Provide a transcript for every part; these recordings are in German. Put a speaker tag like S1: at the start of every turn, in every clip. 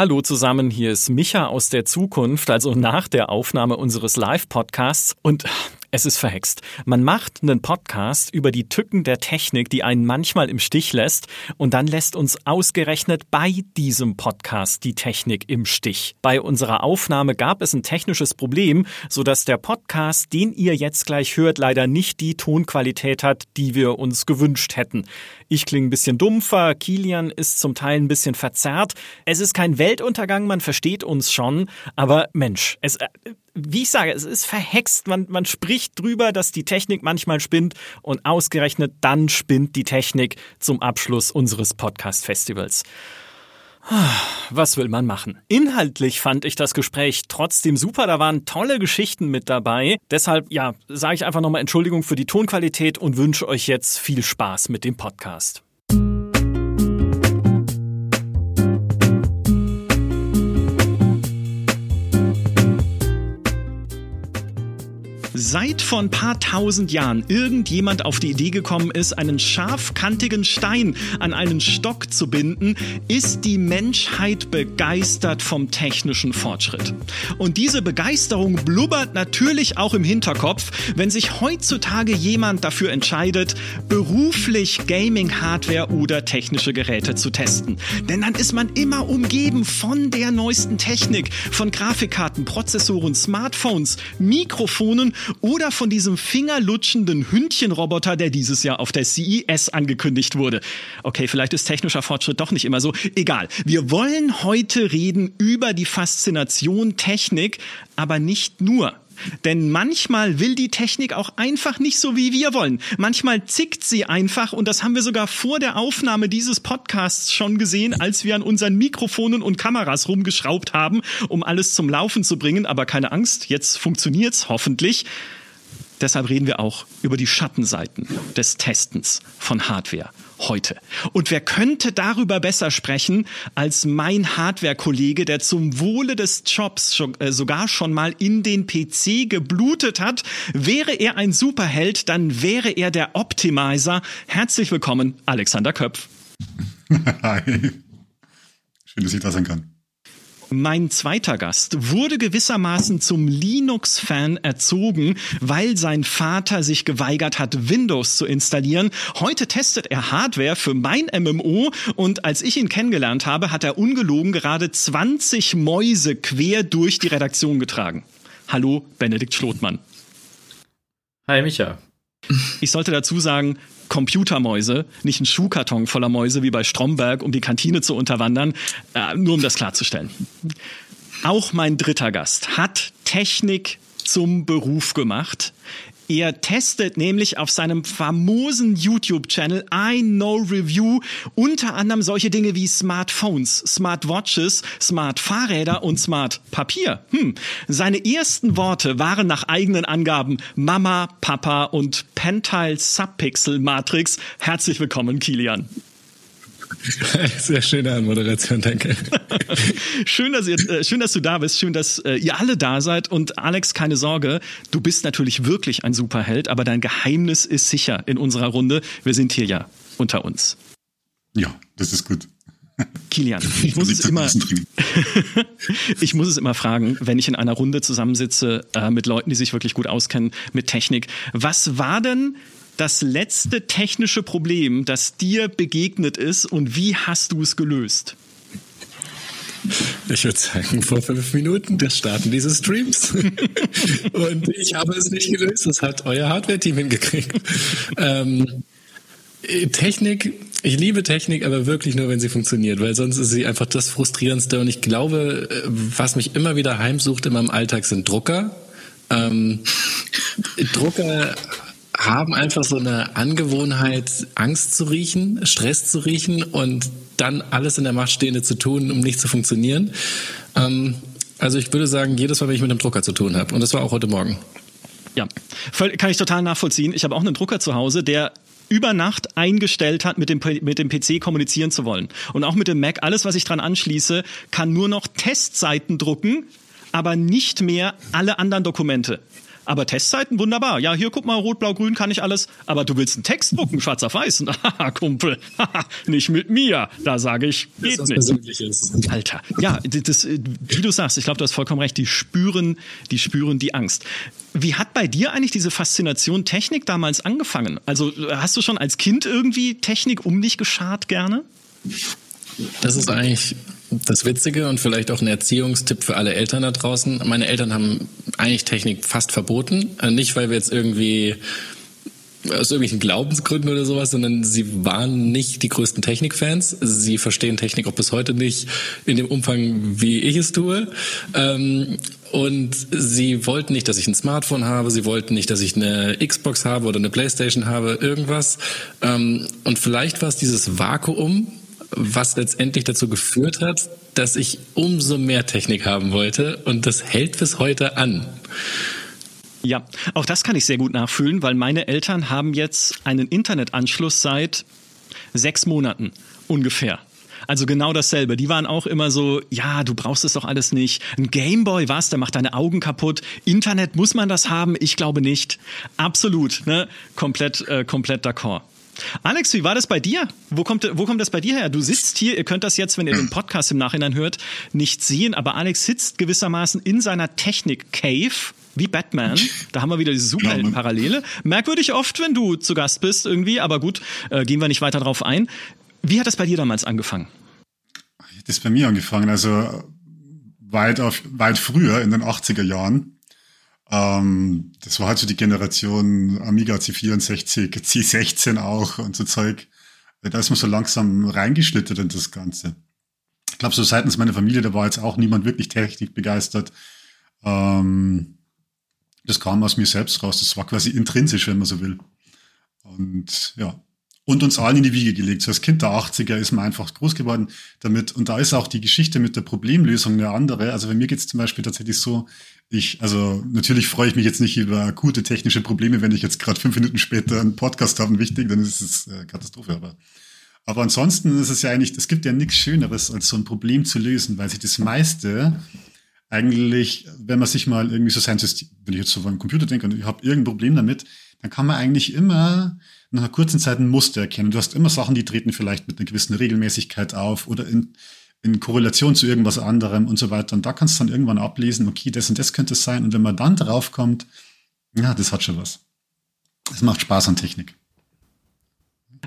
S1: Hallo zusammen, hier ist Micha aus der Zukunft, also nach der Aufnahme unseres Live-Podcasts. Und es ist verhext. Man macht einen Podcast über die Tücken der Technik, die einen manchmal im Stich lässt, und dann lässt uns ausgerechnet bei diesem Podcast die Technik im Stich. Bei unserer Aufnahme gab es ein technisches Problem, sodass der Podcast, den ihr jetzt gleich hört, leider nicht die Tonqualität hat, die wir uns gewünscht hätten. Ich klinge ein bisschen dumpfer, Kilian ist zum Teil ein bisschen verzerrt. Es ist kein Weltuntergang, man versteht uns schon, aber Mensch, es, äh, wie ich sage, es ist verhext. Man, man spricht drüber, dass die Technik manchmal spinnt und ausgerechnet dann spinnt die Technik zum Abschluss unseres Podcast-Festivals. Was will man machen? Inhaltlich fand ich das Gespräch trotzdem super. Da waren tolle Geschichten mit dabei. Deshalb, ja, sage ich einfach nochmal Entschuldigung für die Tonqualität und wünsche euch jetzt viel Spaß mit dem Podcast. Seit vor ein paar tausend Jahren irgendjemand auf die Idee gekommen ist, einen scharfkantigen Stein an einen Stock zu binden, ist die Menschheit begeistert vom technischen Fortschritt. Und diese Begeisterung blubbert natürlich auch im Hinterkopf, wenn sich heutzutage jemand dafür entscheidet, beruflich Gaming-Hardware oder technische Geräte zu testen. Denn dann ist man immer umgeben von der neuesten Technik, von Grafikkarten, Prozessoren, Smartphones, Mikrofonen oder von diesem fingerlutschenden Hündchenroboter, der dieses Jahr auf der CES angekündigt wurde. Okay, vielleicht ist technischer Fortschritt doch nicht immer so. Egal. Wir wollen heute reden über die Faszination Technik, aber nicht nur. Denn manchmal will die Technik auch einfach nicht so, wie wir wollen. Manchmal zickt sie einfach und das haben wir sogar vor der Aufnahme dieses Podcasts schon gesehen, als wir an unseren Mikrofonen und Kameras rumgeschraubt haben, um alles zum Laufen zu bringen. Aber keine Angst, jetzt funktioniert's hoffentlich. Deshalb reden wir auch über die Schattenseiten des Testens von Hardware heute. Und wer könnte darüber besser sprechen als mein Hardware-Kollege, der zum Wohle des Jobs äh, sogar schon mal in den PC geblutet hat? Wäre er ein Superheld, dann wäre er der Optimizer. Herzlich willkommen, Alexander Köpf.
S2: Hi. Schön, dass ich da sein kann.
S1: Mein zweiter Gast wurde gewissermaßen zum Linux-Fan erzogen, weil sein Vater sich geweigert hat, Windows zu installieren. Heute testet er Hardware für mein MMO und als ich ihn kennengelernt habe, hat er ungelogen gerade 20 Mäuse quer durch die Redaktion getragen. Hallo, Benedikt Schlotmann.
S3: Hi, Micha.
S1: Ich sollte dazu sagen, Computermäuse, nicht ein Schuhkarton voller Mäuse wie bei Stromberg, um die Kantine zu unterwandern, äh, nur um das klarzustellen. Auch mein dritter Gast hat Technik zum Beruf gemacht. Er testet nämlich auf seinem famosen YouTube-Channel I Know Review unter anderem solche Dinge wie Smartphones, Smartwatches, Smart-Fahrräder und Smart-Papier. Hm. Seine ersten Worte waren nach eigenen Angaben Mama, Papa und Pentile Subpixel Matrix. Herzlich willkommen, Kilian.
S3: Sehr schöne Anmoderation, danke.
S1: schön, dass ihr, äh, schön, dass du da bist. Schön, dass äh, ihr alle da seid. Und Alex, keine Sorge, du bist natürlich wirklich ein Superheld, aber dein Geheimnis ist sicher in unserer Runde. Wir sind hier ja unter uns.
S2: Ja, das ist gut.
S1: Kilian, ich muss es immer, ich muss es immer fragen, wenn ich in einer Runde zusammensitze äh, mit Leuten, die sich wirklich gut auskennen mit Technik. Was war denn das letzte technische Problem, das dir begegnet ist und wie hast du es gelöst?
S3: Ich würde sagen, vor fünf Minuten das Starten dieses Streams. und ich habe es nicht gelöst. Das hat euer Hardware-Team hingekriegt. Ähm, Technik, ich liebe Technik, aber wirklich nur, wenn sie funktioniert, weil sonst ist sie einfach das Frustrierendste. Und ich glaube, was mich immer wieder heimsucht in meinem Alltag sind Drucker. Ähm, Drucker haben einfach so eine Angewohnheit, Angst zu riechen, Stress zu riechen und dann alles in der Macht Stehende zu tun, um nicht zu funktionieren. Ähm, also ich würde sagen, jedes Mal, wenn ich mit einem Drucker zu tun habe. Und das war auch heute Morgen.
S1: Ja, kann ich total nachvollziehen. Ich habe auch einen Drucker zu Hause, der über Nacht eingestellt hat, mit dem, mit dem PC kommunizieren zu wollen. Und auch mit dem Mac, alles, was ich dran anschließe, kann nur noch Testseiten drucken, aber nicht mehr alle anderen Dokumente. Aber Testzeiten, wunderbar. Ja, hier guck mal, rot, blau, grün kann ich alles. Aber du willst einen Text drucken, schwarz auf weiß. Haha, Kumpel, nicht mit mir. Da sage ich, geht das nicht. Alter, ja, das, wie du sagst, ich glaube, du hast vollkommen recht. Die spüren, die spüren die Angst. Wie hat bei dir eigentlich diese Faszination Technik damals angefangen? Also hast du schon als Kind irgendwie Technik um dich geschart gerne?
S3: Das ist eigentlich das Witzige und vielleicht auch ein Erziehungstipp für alle Eltern da draußen. Meine Eltern haben eigentlich Technik fast verboten. Äh, nicht, weil wir jetzt irgendwie aus irgendwelchen Glaubensgründen oder sowas, sondern sie waren nicht die größten Technikfans. Sie verstehen Technik auch bis heute nicht in dem Umfang, wie ich es tue. Ähm, und sie wollten nicht, dass ich ein Smartphone habe, sie wollten nicht, dass ich eine Xbox habe oder eine Playstation habe, irgendwas. Ähm, und vielleicht war es dieses Vakuum, was letztendlich dazu geführt hat, dass ich umso mehr Technik haben wollte und das hält bis heute an.
S1: Ja, auch das kann ich sehr gut nachfühlen, weil meine Eltern haben jetzt einen Internetanschluss seit sechs Monaten ungefähr. Also genau dasselbe. Die waren auch immer so, ja, du brauchst es doch alles nicht. Ein Gameboy, was? Der macht deine Augen kaputt. Internet, muss man das haben? Ich glaube nicht. Absolut, ne? Komplett, äh, komplett d'accord. Alex, wie war das bei dir? Wo kommt, wo kommt das bei dir her? Du sitzt hier, ihr könnt das jetzt, wenn ihr den Podcast im Nachhinein hört, nicht sehen, aber Alex sitzt gewissermaßen in seiner Technik-Cave wie Batman. Da haben wir wieder diese Superhelden-Parallele. Merkwürdig oft, wenn du zu Gast bist irgendwie, aber gut, äh, gehen wir nicht weiter drauf ein. Wie hat das bei dir damals angefangen?
S2: Das ist bei mir angefangen, also weit, auf, weit früher in den 80er Jahren. Ähm, das war halt so die Generation Amiga C64, C16 auch und so Zeug. Da ist man so langsam reingeschlittert in das Ganze. Ich glaube, so seitens meiner Familie, da war jetzt auch niemand wirklich Technik begeistert. Ähm, das kam aus mir selbst raus. Das war quasi intrinsisch, wenn man so will. Und ja, und uns allen in die Wiege gelegt. So als Kind der 80er ist man einfach groß geworden damit. Und da ist auch die Geschichte mit der Problemlösung eine andere. Also bei mir geht es zum Beispiel tatsächlich so, ich, also natürlich freue ich mich jetzt nicht über akute technische Probleme, wenn ich jetzt gerade fünf Minuten später einen Podcast habe, wichtig, dann ist es äh, Katastrophe. Aber, aber ansonsten ist es ja eigentlich, es gibt ja nichts Schöneres, als so ein Problem zu lösen, weil sich das meiste eigentlich, wenn man sich mal irgendwie so sein System, wenn ich jetzt so an Computer denke und ich habe irgendein Problem damit, dann kann man eigentlich immer nach einer kurzen Zeit ein Muster erkennen. Du hast immer Sachen, die treten vielleicht mit einer gewissen Regelmäßigkeit auf oder in, in Korrelation zu irgendwas anderem und so weiter. Und da kannst du dann irgendwann ablesen, okay, das und das könnte es sein. Und wenn man dann drauf kommt, ja, das hat schon was. Es macht Spaß an Technik.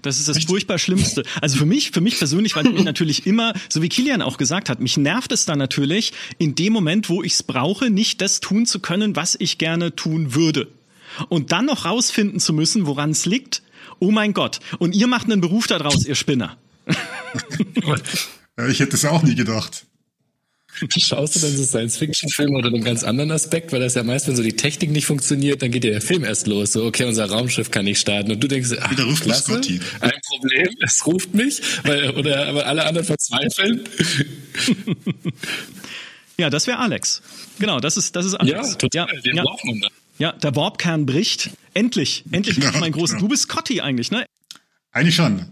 S1: Das ist das Echt? furchtbar Schlimmste. Also für mich, für mich persönlich, weil ich natürlich immer, so wie Kilian auch gesagt hat, mich nervt es dann natürlich, in dem Moment, wo ich es brauche, nicht das tun zu können, was ich gerne tun würde. Und dann noch rausfinden zu müssen, woran es liegt, oh mein Gott. Und ihr macht einen Beruf daraus, ihr Spinner.
S2: ich hätte es auch nie gedacht.
S3: Schaust du dann so Science-Fiction-Filme oder einen ganz anderen Aspekt? Weil das ja meist, wenn so die Technik nicht funktioniert, dann geht ja der Film erst los. So, okay, unser Raumschiff kann nicht starten. Und du denkst, ach, Wieder ruft klasse, Scotty. ein Problem, es ruft mich, weil, oder aber alle anderen verzweifeln.
S1: ja, das wäre Alex. Genau, das ist, das ist Alex.
S3: Ja, total. Ja, Den ja. braucht man
S1: dann. Ja, der Warpkern bricht. Endlich, endlich, ja, mein großer. Genau. Du bist Scotty eigentlich, ne?
S2: Eigentlich schon.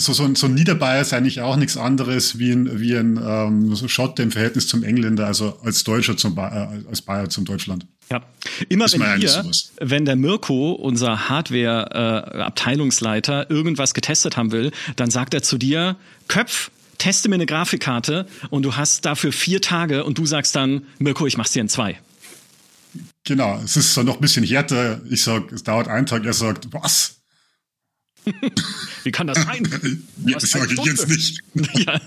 S2: So, so, so ein Niederbayer ist eigentlich auch nichts anderes wie ein, wie ein ähm, so Schotte im Verhältnis zum Engländer, also als Deutscher zum ba äh, als Bayer zum Deutschland.
S1: Ja, immer wenn wir, wenn der Mirko, unser Hardware-Abteilungsleiter, äh, irgendwas getestet haben will, dann sagt er zu dir, Köpf, teste mir eine Grafikkarte und du hast dafür vier Tage und du sagst dann, Mirko, ich mach's dir in zwei.
S2: Genau, es ist so noch ein bisschen härter. Ich sag, es dauert einen Tag, er sagt, was?
S1: Wie kann das sein?
S2: das sage ich jetzt nicht. ja.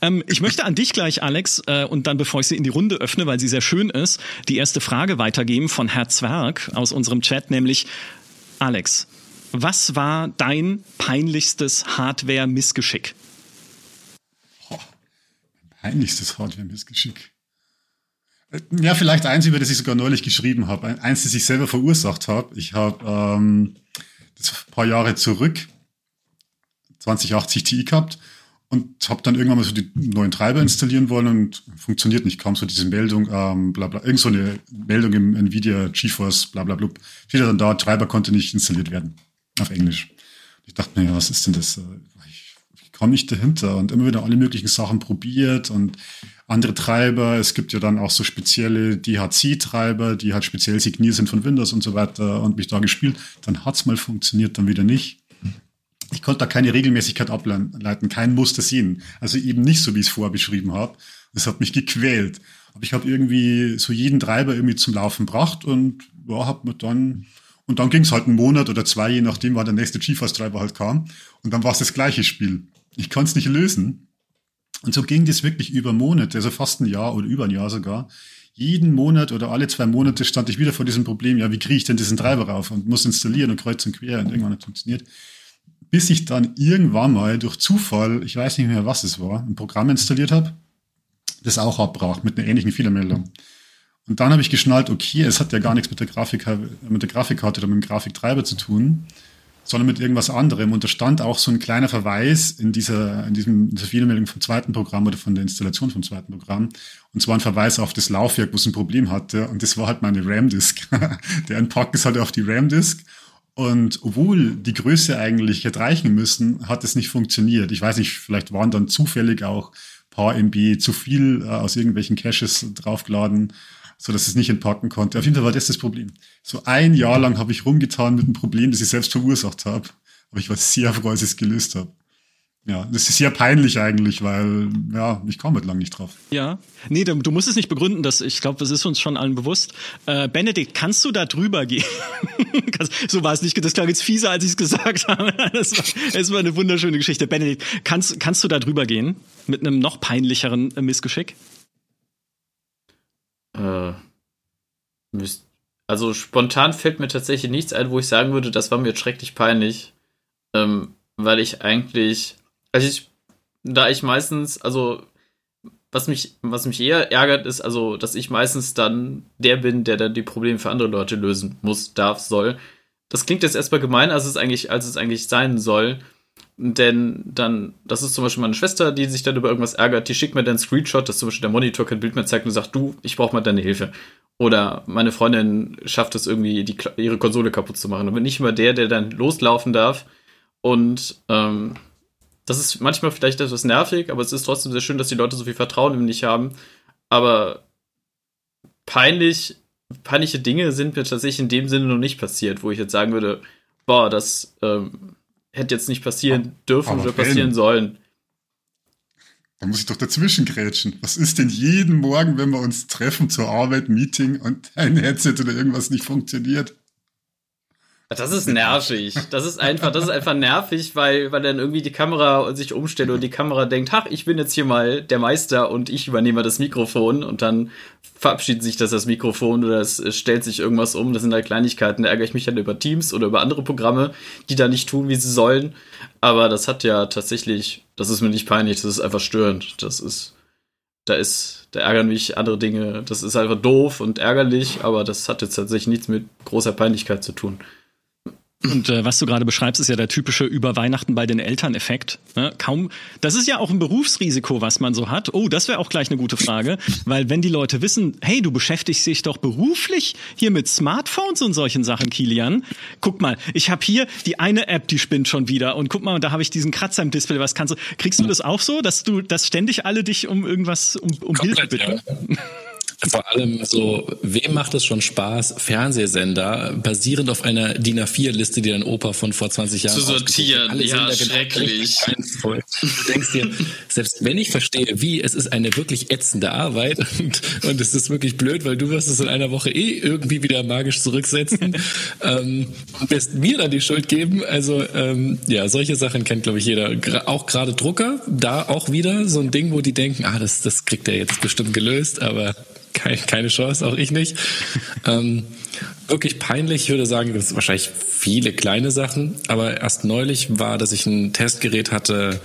S1: ähm, ich möchte an dich gleich, Alex, äh, und dann, bevor ich sie in die Runde öffne, weil sie sehr schön ist, die erste Frage weitergeben von Herr Zwerg aus unserem Chat, nämlich Alex, was war dein peinlichstes Hardware-Missgeschick?
S2: Oh, peinlichstes Hardware-Missgeschick. Ja, vielleicht eins, über das ich sogar neulich geschrieben habe. Eins, das ich selber verursacht habe. Ich habe ähm, ein paar Jahre zurück 2080 Ti gehabt und habe dann irgendwann mal so die neuen Treiber installieren wollen und funktioniert nicht. Kam so diese Meldung, ähm, bla bla, irgend so eine Meldung im Nvidia GeForce, bla bla bla. Steht dann da, Treiber konnte nicht installiert werden. Auf Englisch. Ich dachte mir, ja, was ist denn das? Ich, ich kam nicht dahinter und immer wieder alle möglichen Sachen probiert und andere Treiber. Es gibt ja dann auch so spezielle DHC-Treiber, die halt speziell signiert sind von Windows und so weiter und mich da gespielt. Dann hat's mal funktioniert, dann wieder nicht. Ich konnte da keine Regelmäßigkeit ableiten, kein Muster sehen. Also eben nicht so, wie ich es vorher beschrieben habe. Das hat mich gequält. Aber ich habe irgendwie so jeden Treiber irgendwie zum Laufen gebracht und ja, hab mir dann und dann ging es halt einen Monat oder zwei, je nachdem, wann der nächste GeForce-Treiber halt kam. Und dann war es das gleiche Spiel. Ich konnte es nicht lösen. Und so ging das wirklich über Monate, also fast ein Jahr oder über ein Jahr sogar. Jeden Monat oder alle zwei Monate stand ich wieder vor diesem Problem, ja, wie kriege ich denn diesen Treiber rauf und muss installieren und kreuz und quer und irgendwann hat funktioniert. Bis ich dann irgendwann mal durch Zufall, ich weiß nicht mehr, was es war, ein Programm installiert habe, das auch abbrach mit einer ähnlichen Fehlermeldung. Und dann habe ich geschnallt, okay, es hat ja gar nichts mit der, Grafik, mit der Grafikkarte oder mit dem Grafiktreiber zu tun, sondern mit irgendwas anderem. Und da stand auch so ein kleiner Verweis in dieser, in diesem, dieser Fehlermeldung vom zweiten Programm oder von der Installation vom zweiten Programm. Und zwar ein Verweis auf das Laufwerk, wo es ein Problem hatte. Und das war halt meine RAM-Disk. der Entpack ist halt auf die RAM-Disk. Und obwohl die Größe eigentlich hätte reichen müssen, hat es nicht funktioniert. Ich weiß nicht, vielleicht waren dann zufällig auch paar MB zu viel äh, aus irgendwelchen Caches draufgeladen so dass es nicht entpacken konnte. Auf jeden Fall war das das Problem. So ein Jahr lang habe ich rumgetan mit einem Problem, das ich selbst verursacht habe. Aber ich war sehr froh, als ich es gelöst habe. Ja, das ist sehr peinlich eigentlich, weil ja, ich komme halt lang nicht drauf.
S1: Ja, nee, du, du, musst es nicht begründen, das, ich glaube, das ist uns schon allen bewusst. Äh, Benedikt, kannst du da drüber gehen? so war es nicht, das klang jetzt fieser, als ich es gesagt habe. Das war, war eine wunderschöne Geschichte. Benedikt, kannst, kannst du da drüber gehen mit einem noch peinlicheren Missgeschick?
S4: Äh, müsst, also spontan fällt mir tatsächlich nichts ein, wo ich sagen würde, das war mir schrecklich peinlich. Ähm, weil ich eigentlich, also ich, da ich meistens, also was mich, was mich eher ärgert, ist also, dass ich meistens dann der bin, der dann die Probleme für andere Leute lösen muss, darf, soll. Das klingt jetzt erstmal gemein, als es eigentlich, als es eigentlich sein soll. Denn dann, das ist zum Beispiel meine Schwester, die sich dann über irgendwas ärgert, die schickt mir dann Screenshot, dass zum Beispiel der Monitor kein Bild mehr zeigt und sagt, du, ich brauche mal deine Hilfe. Oder meine Freundin schafft es irgendwie, die, ihre Konsole kaputt zu machen. Und bin ich immer der, der dann loslaufen darf. Und ähm, das ist manchmal vielleicht etwas nervig, aber es ist trotzdem sehr schön, dass die Leute so viel Vertrauen in mich haben. Aber peinlich, peinliche Dinge sind mir tatsächlich in dem Sinne noch nicht passiert, wo ich jetzt sagen würde, boah, das ähm, hätte jetzt nicht passieren dürfen Aber oder passieren sollen.
S2: Da muss ich doch dazwischen grätschen. Was ist denn jeden Morgen, wenn wir uns treffen zur Arbeit, Meeting und ein Headset oder irgendwas nicht funktioniert?
S4: Das ist nervig. Das ist einfach, das ist einfach nervig, weil, weil dann irgendwie die Kamera sich umstellt und die Kamera denkt, ach, ich bin jetzt hier mal der Meister und ich übernehme das Mikrofon und dann verabschiedet sich das das Mikrofon oder es stellt sich irgendwas um. Das sind halt Kleinigkeiten. Da ärgere ich mich dann über Teams oder über andere Programme, die da nicht tun, wie sie sollen. Aber das hat ja tatsächlich, das ist mir nicht peinlich, das ist einfach störend. Das ist, da ist, da ärgern mich andere Dinge. Das ist einfach doof und ärgerlich, aber das hat jetzt tatsächlich nichts mit großer Peinlichkeit zu tun.
S1: Und äh, was du gerade beschreibst, ist ja der typische über Weihnachten bei den Eltern-Effekt. Ne? Kaum, das ist ja auch ein Berufsrisiko, was man so hat. Oh, das wäre auch gleich eine gute Frage, weil wenn die Leute wissen, hey, du beschäftigst dich doch beruflich hier mit Smartphones und solchen Sachen, Kilian. Guck mal, ich habe hier die eine App, die spinnt schon wieder und guck mal, da habe ich diesen Kratzer im Display. Was kannst du? Kriegst du das auch so, dass du, dass ständig alle dich um irgendwas um, um Hilfe bitten? Ja.
S3: Vor allem so, wem macht es schon Spaß, Fernsehsender basierend auf einer DIN A4-Liste, die dein Opa von vor 20 Jahren
S4: zu sortieren? Alle ja, Sender schrecklich.
S3: Genau du denkst dir, selbst wenn ich verstehe, wie, es ist eine wirklich ätzende Arbeit und, und es ist wirklich blöd, weil du wirst es in einer Woche eh irgendwie wieder magisch zurücksetzen ähm, und wirst mir dann die Schuld geben. Also ähm, ja, solche Sachen kennt, glaube ich, jeder. Auch gerade Drucker, da auch wieder so ein Ding, wo die denken, ah, das, das kriegt er jetzt bestimmt gelöst, aber keine, keine Chance, auch ich nicht. ähm, wirklich peinlich, ich würde sagen, das sind wahrscheinlich viele kleine Sachen, aber erst neulich war, dass ich ein Testgerät hatte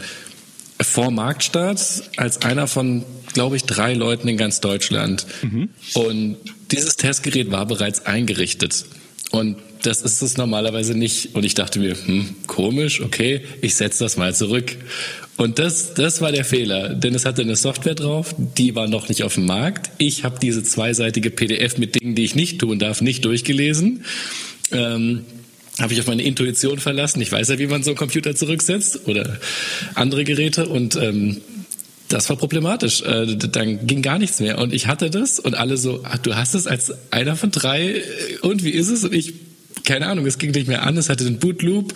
S3: vor Marktstart als einer von, glaube ich, drei Leuten in ganz Deutschland. Mhm. Und dieses Testgerät war bereits eingerichtet. Und das ist es normalerweise nicht. Und ich dachte mir, hm, komisch, okay, ich setze das mal zurück. Und das, das war der Fehler, denn es hatte eine Software drauf, die war noch nicht auf dem Markt. Ich habe diese zweiseitige PDF mit Dingen, die ich nicht tun darf, nicht durchgelesen. Ähm, habe ich auf meine Intuition verlassen. Ich weiß ja, wie man so einen Computer zurücksetzt oder andere Geräte und ähm, das war problematisch. Äh, dann ging gar nichts mehr. Und ich hatte das und alle so, ach, du hast es als einer von drei und wie ist es? Und ich, keine Ahnung, es ging nicht mehr an, es hatte den Bootloop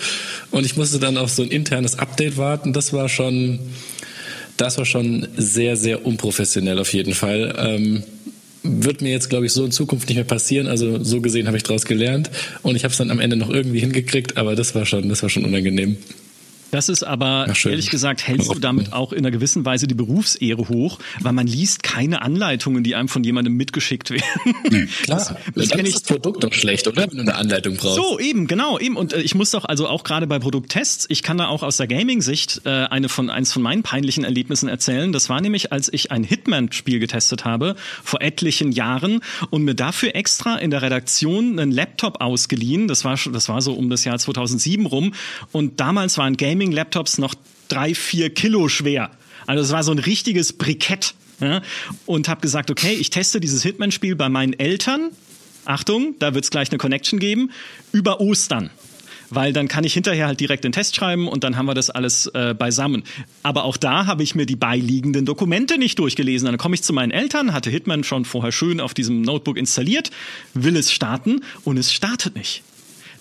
S3: und ich musste dann auf so ein internes Update warten. Das war schon, das war schon sehr, sehr unprofessionell auf jeden Fall. Ähm, wird mir jetzt, glaube ich, so in Zukunft nicht mehr passieren. Also so gesehen habe ich daraus gelernt und ich habe es dann am Ende noch irgendwie hingekriegt, aber das war schon, das war schon unangenehm.
S1: Das ist aber, ehrlich gesagt, hältst du damit auch in einer gewissen Weise die Berufsehre hoch, weil man liest keine Anleitungen, die einem von jemandem mitgeschickt werden.
S3: Nee, klar. Das, das, das ist das Produkt doch schlecht, oder? Wenn du eine Anleitung brauchst.
S1: So, eben, genau, eben. Und äh, ich muss doch also auch gerade bei Produkttests, ich kann da auch aus der Gaming-Sicht äh, eine von, eins von meinen peinlichen Erlebnissen erzählen. Das war nämlich, als ich ein Hitman-Spiel getestet habe, vor etlichen Jahren und mir dafür extra in der Redaktion einen Laptop ausgeliehen. Das war, das war so um das Jahr 2007 rum. Und damals war ein Gaming Gaming-Laptops noch drei, vier Kilo schwer. Also es war so ein richtiges Brikett. Ja? Und habe gesagt, okay, ich teste dieses Hitman-Spiel bei meinen Eltern. Achtung, da wird es gleich eine Connection geben. Über Ostern weil dann kann ich hinterher halt direkt den Test schreiben und dann haben wir das alles äh, beisammen. Aber auch da habe ich mir die beiliegenden Dokumente nicht durchgelesen. Dann komme ich zu meinen Eltern, hatte Hitman schon vorher schön auf diesem Notebook installiert, will es starten und es startet nicht.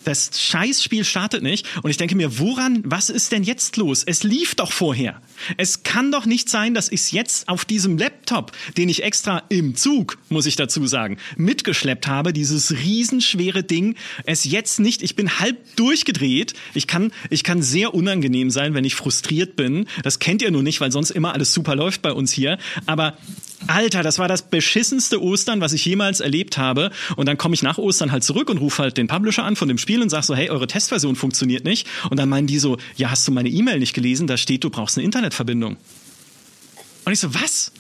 S1: Das Scheißspiel startet nicht. Und ich denke mir, woran, was ist denn jetzt los? Es lief doch vorher. Es kann doch nicht sein, dass ich es jetzt auf diesem Laptop, den ich extra im Zug, muss ich dazu sagen, mitgeschleppt habe, dieses riesenschwere Ding, es jetzt nicht, ich bin halb durchgedreht. Ich kann, ich kann sehr unangenehm sein, wenn ich frustriert bin. Das kennt ihr nur nicht, weil sonst immer alles super läuft bei uns hier. Aber Alter, das war das beschissenste Ostern, was ich jemals erlebt habe. Und dann komme ich nach Ostern halt zurück und rufe halt den Publisher an von dem Spiel und sag so, hey, eure Testversion funktioniert nicht. Und dann meinen die so, ja, hast du meine E-Mail nicht gelesen? Da steht, du brauchst eine Internetverbindung. Und ich so, was?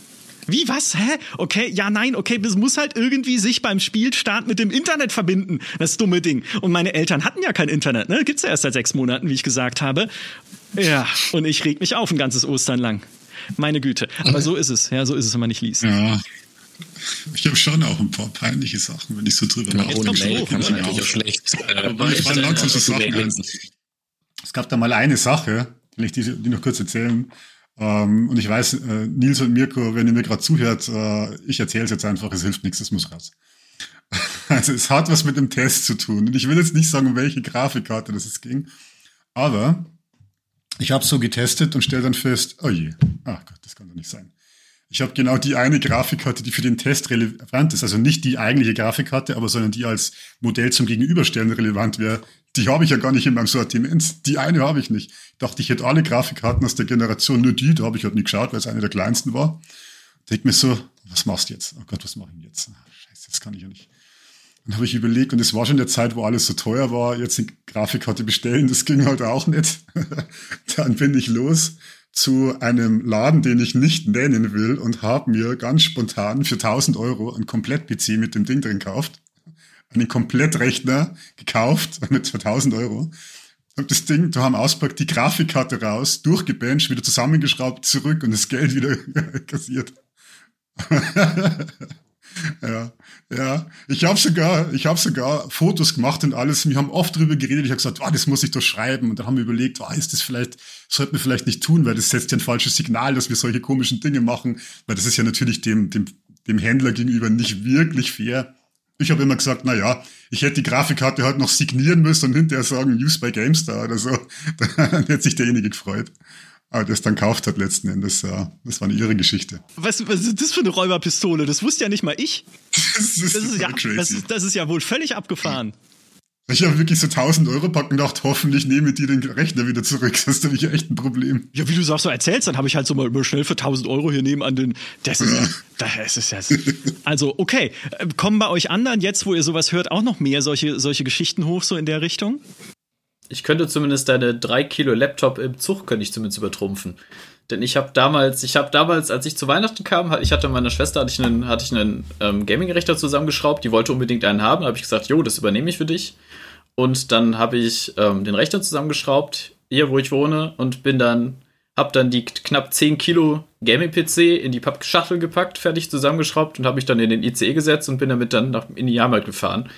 S1: Wie, was? Hä? Okay, ja, nein, okay, das muss halt irgendwie sich beim Spielstart mit dem Internet verbinden, das dumme Ding. Und meine Eltern hatten ja kein Internet, ne? Gibt's ja erst seit sechs Monaten, wie ich gesagt habe. Ja, und ich reg mich auf ein ganzes Ostern lang. Meine Güte. Aber so ist es. Ja, so ist es, wenn man nicht liest.
S2: Ja. Ich habe schon auch ein paar peinliche Sachen, wenn ich so drüber
S3: nachdenke. Ohne Mail kann man natürlich auch schlecht. Äh,
S2: ich war langsam so Sachen. Es gab da mal eine Sache, will ich die, die noch kurz erzählen. Ähm, und ich weiß, äh, Nils und Mirko, wenn ihr mir gerade zuhört, äh, ich erzähle es jetzt einfach, es hilft nichts, es muss raus. Also es hat was mit dem Test zu tun. Und ich will jetzt nicht sagen, um welche Grafikkarte das es ging. Aber ich habe so getestet und stelle dann fest, oh je, ach Gott, das kann doch nicht sein. Ich habe genau die eine Grafikkarte, die für den Test relevant ist. Also nicht die eigentliche Grafikkarte, aber sondern die als Modell zum Gegenüberstellen relevant wäre. Die habe ich ja gar nicht in meinem Sortiment. Die eine habe ich nicht. Ich dachte, ich hätte alle Grafikkarten aus der Generation, nur die. Da habe ich halt nicht geschaut, weil es eine der kleinsten war. Denk mir so, was machst du jetzt? Oh Gott, was mache ich jetzt? Scheiße, das kann ich ja nicht. Dann habe ich überlegt, und es war schon der Zeit, wo alles so teuer war, jetzt eine Grafikkarte bestellen, das ging halt auch nicht. dann bin ich los zu einem Laden, den ich nicht nennen will und habe mir ganz spontan für 1000 Euro ein Komplett-PC mit dem Ding drin gekauft. Einen Komplettrechner gekauft mit 1000 Euro. Hab das Ding da haben auspackt, die Grafikkarte raus, durchgebencht, wieder zusammengeschraubt, zurück und das Geld wieder kassiert. Ja. Ja, ich habe sogar, ich habe sogar Fotos gemacht und alles. Wir haben oft drüber geredet. Ich habe gesagt, oh, das muss ich doch schreiben. Und dann haben wir überlegt, oh, ist das vielleicht, sollten wir vielleicht nicht tun, weil das setzt ja ein falsches Signal, dass wir solche komischen Dinge machen. Weil das ist ja natürlich dem, dem, dem Händler gegenüber nicht wirklich fair. Ich habe immer gesagt, na ja, ich hätte die Grafikkarte halt noch signieren müssen und hinterher sagen, use by GameStar oder so. Dann hätte sich derjenige gefreut aber das dann kauft hat letzten Endes. Ja, das war eine irre Geschichte.
S1: Was, was ist das für eine Räuberpistole? Das wusste ja nicht mal ich. Das ist, das ist ja. Das ist, das ist ja wohl völlig abgefahren.
S2: Ich habe wirklich so 1000 Euro packen und gedacht, hoffentlich nehme die den Rechner wieder zurück. Das ist nämlich echt ein Problem.
S1: Ja, wie du sagst, so erzählst, dann habe ich halt so mal schnell für 1000 Euro hier nebenan den. Das ist ja, das ist ja. Also, okay. Äh, kommen bei euch anderen jetzt, wo ihr sowas hört, auch noch mehr solche, solche Geschichten hoch, so in der Richtung?
S4: Ich könnte zumindest deine drei Kilo Laptop im Zug könnte ich zumindest übertrumpfen. Denn ich habe damals, ich habe damals, als ich zu Weihnachten kam, ich hatte meiner Schwester hatte ich einen, einen ähm, Gaming-Rechner zusammengeschraubt, die wollte unbedingt einen haben, habe ich gesagt, jo, das übernehme ich für dich. Und dann habe ich ähm, den Rechner zusammengeschraubt, hier wo ich wohne, und bin dann, habe dann die knapp 10 Kilo Gaming-PC in die Pappschachtel gepackt, fertig zusammengeschraubt und habe ich dann in den ICE gesetzt und bin damit dann nach, in die Jahrmarkt gefahren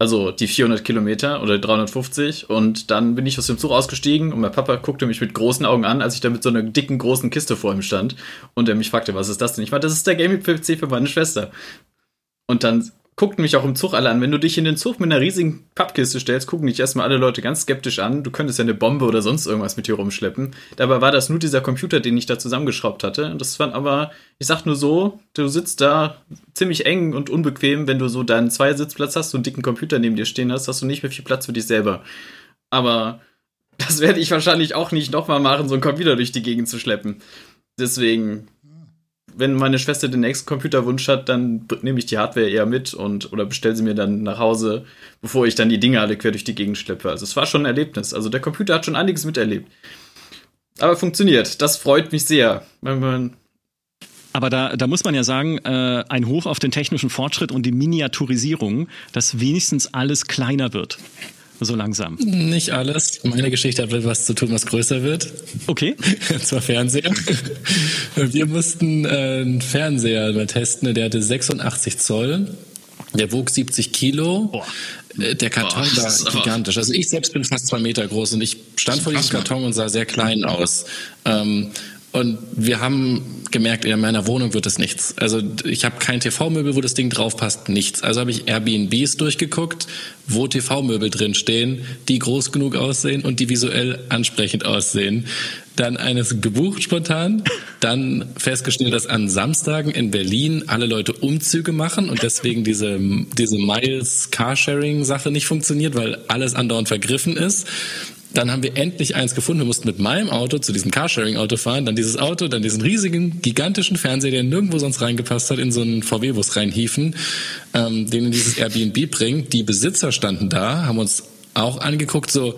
S4: also die 400 Kilometer oder 350 und dann bin ich aus dem Zug ausgestiegen und mein Papa guckte mich mit großen Augen an, als ich da mit so einer dicken, großen Kiste vor ihm stand und er mich fragte, was ist das denn? Ich meinte, das ist der Gaming-PC für meine Schwester. Und dann guckten mich auch im Zug alle an. Wenn du dich in den Zug mit einer riesigen Pappkiste stellst, gucken dich erstmal alle Leute ganz skeptisch an. Du könntest ja eine Bombe oder sonst irgendwas mit dir rumschleppen. Dabei war das nur dieser Computer, den ich da zusammengeschraubt hatte. Das war aber, ich sag nur so, du sitzt da ziemlich eng und unbequem, wenn du so deinen Zweisitzplatz hast, so einen dicken Computer neben dir stehen hast, hast du nicht mehr viel Platz für dich selber. Aber das werde ich wahrscheinlich auch nicht nochmal machen, so einen Computer durch die Gegend zu schleppen. Deswegen wenn meine Schwester den nächsten Computerwunsch hat, dann nehme ich die Hardware eher mit und oder bestelle sie mir dann nach Hause, bevor ich dann die Dinge alle quer durch die Gegend schleppe. Also es war schon ein Erlebnis. Also der Computer hat schon einiges miterlebt. Aber funktioniert. Das freut mich sehr. Wenn man
S1: aber da, da muss man ja sagen, äh, ein Hoch auf den technischen Fortschritt und die Miniaturisierung, dass wenigstens alles kleiner wird so langsam?
S3: Nicht alles. Meine Geschichte hat etwas zu tun, was größer wird.
S1: Okay.
S3: Und zwar Fernseher. Wir mussten äh, einen Fernseher mal testen, der hatte 86 Zoll. Der wog 70 Kilo. Boah. Äh, der Karton Boah, war gigantisch. Also ich selbst bin fast zwei Meter groß und ich stand vor diesem Karton und sah sehr klein aus. Ähm, und wir haben gemerkt, in meiner Wohnung wird es nichts. Also ich habe kein TV-Möbel, wo das Ding drauf passt, nichts. Also habe ich Airbnbs durchgeguckt, wo TV-Möbel drinstehen, die groß genug aussehen und die visuell ansprechend aussehen. Dann eines gebucht spontan, dann festgestellt, dass an Samstagen in Berlin alle Leute Umzüge machen und deswegen diese, diese Miles Carsharing Sache nicht funktioniert, weil alles andauernd vergriffen ist. Dann haben wir endlich eins gefunden. Wir mussten mit meinem Auto zu diesem Carsharing-Auto fahren, dann dieses Auto, dann diesen riesigen, gigantischen Fernseher, der nirgendwo sonst reingepasst hat, in so einen VW-Bus reinhiefen, ähm, den in dieses Airbnb bringen. Die Besitzer standen da, haben uns auch angeguckt, so,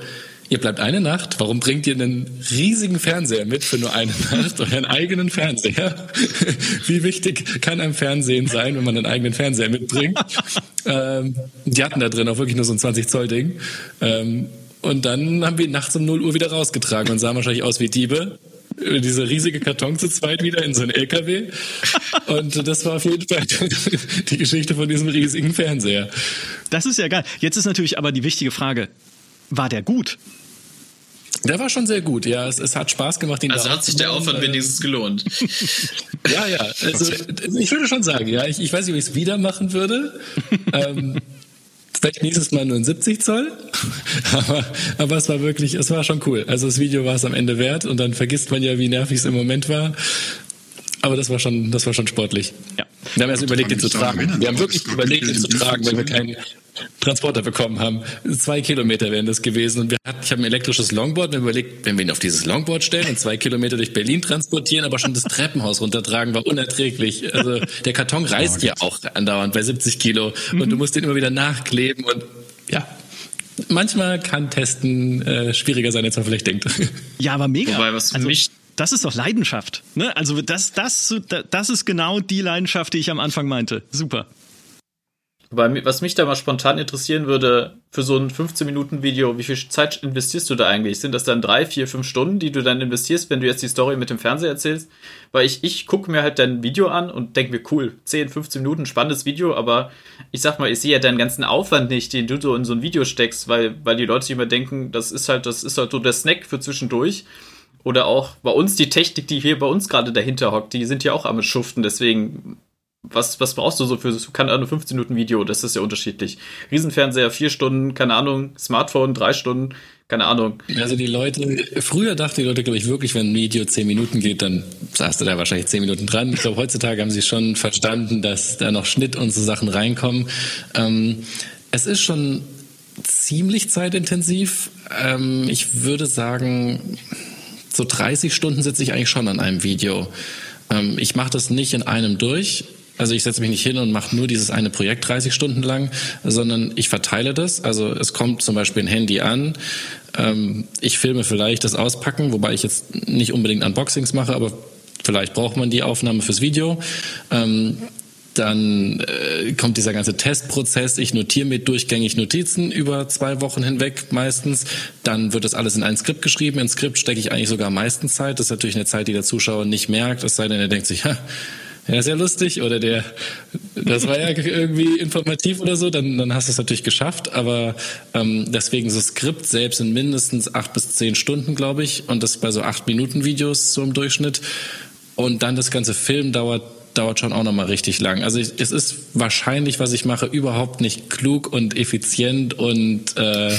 S3: ihr bleibt eine Nacht, warum bringt ihr einen riesigen Fernseher mit für nur eine Nacht, euren eigenen Fernseher? Wie wichtig kann ein Fernsehen sein, wenn man einen eigenen Fernseher mitbringt? ähm, die hatten da drin auch wirklich nur so ein 20 Zoll Ding. Ähm, und dann haben wir ihn nachts um 0 Uhr wieder rausgetragen und sahen wahrscheinlich aus wie Diebe. Diese riesige Karton zu zweit wieder in so einen LKW. Und das war auf jeden Fall die Geschichte von diesem riesigen Fernseher.
S1: Das ist ja geil. Jetzt ist natürlich aber die wichtige Frage, war der gut?
S3: Der war schon sehr gut, ja. Es, es hat Spaß gemacht,
S4: ihn Also hat sich der Aufwand äh, wenigstens gelohnt.
S3: ja, ja. Also ich würde schon sagen, ja. Ich, ich weiß nicht, ob ich es wieder machen würde. ähm, Vielleicht nächstes Mal nur ein 70 Zoll. aber, aber es war wirklich, es war schon cool. Also das Video war es am Ende wert und dann vergisst man ja, wie nervig es im Moment war. Aber das war schon, das war schon sportlich. Ja. Wir haben erst überlegt, ihn zu tragen. Wir haben wirklich überlegt, ihn zu tragen, wenn wir keinen Transporter bekommen haben. Zwei Kilometer wären das gewesen. Und wir hatten, ich habe ein elektrisches Longboard. Wir haben überlegt, wenn wir ihn auf dieses Longboard stellen und zwei Kilometer durch Berlin transportieren, aber schon das Treppenhaus runtertragen, war unerträglich. Also der Karton reißt ja auch andauernd bei 70 Kilo. Und du musst den immer wieder nachkleben und ja, manchmal kann Testen äh, schwieriger sein, als man vielleicht denkt.
S1: Ja, aber mega.
S4: Wobei, was also, mich
S1: das ist doch Leidenschaft. Ne? Also das, das, das ist genau die Leidenschaft, die ich am Anfang meinte. Super.
S4: Aber was mich da mal spontan interessieren würde, für so ein 15-Minuten-Video, wie viel Zeit investierst du da eigentlich? Sind das dann drei, vier, fünf Stunden, die du dann investierst, wenn du jetzt die Story mit dem Fernseher erzählst? Weil ich, ich gucke mir halt dein Video an und denke mir, cool, 10, 15 Minuten, spannendes Video, aber ich sag mal, ich sehe ja deinen ganzen Aufwand nicht, den du so in so ein Video steckst, weil, weil die Leute sich immer denken, das ist halt, das ist halt so der Snack für zwischendurch. Oder auch bei uns die Technik, die hier bei uns gerade dahinter hockt, die sind ja auch am Schuften. Deswegen, was, was brauchst du so für, keine Ahnung, 15 Minuten Video? Das ist ja unterschiedlich. Riesenfernseher, vier Stunden, keine Ahnung, Smartphone, drei Stunden, keine Ahnung.
S3: Also die Leute, früher dachten die Leute, glaube ich, wirklich, wenn ein Video zehn Minuten geht, dann saß du da wahrscheinlich zehn Minuten dran. Ich glaube, heutzutage haben sie schon verstanden, dass da noch Schnitt und so Sachen reinkommen. Ähm, es ist schon ziemlich zeitintensiv. Ähm, ich würde sagen, so 30 Stunden sitze ich eigentlich schon an einem Video. Ähm, ich mache das nicht in einem durch. Also ich setze mich nicht hin und mache nur dieses eine Projekt 30 Stunden lang, sondern ich verteile das. Also es kommt zum Beispiel ein Handy an. Ähm, ich filme vielleicht das Auspacken, wobei ich jetzt nicht unbedingt Unboxings mache, aber vielleicht braucht man die Aufnahme fürs Video. Ähm, dann äh, kommt dieser ganze Testprozess. Ich notiere mit durchgängig Notizen über zwei Wochen hinweg meistens. Dann wird das alles in ein Skript geschrieben. Ins Skript stecke ich eigentlich sogar am meisten Zeit. Das ist natürlich eine Zeit, die der Zuschauer nicht merkt. Es sei denn, er denkt sich, ha, ja, sehr lustig oder der, das war ja irgendwie informativ oder so, dann, dann hast du es natürlich geschafft. Aber ähm, deswegen so Skript selbst sind mindestens acht bis zehn Stunden, glaube ich. Und das bei so acht Minuten Videos so im Durchschnitt. Und dann das ganze Film dauert dauert schon auch nochmal richtig lang. Also ich, es ist wahrscheinlich, was ich mache, überhaupt nicht klug und effizient und äh,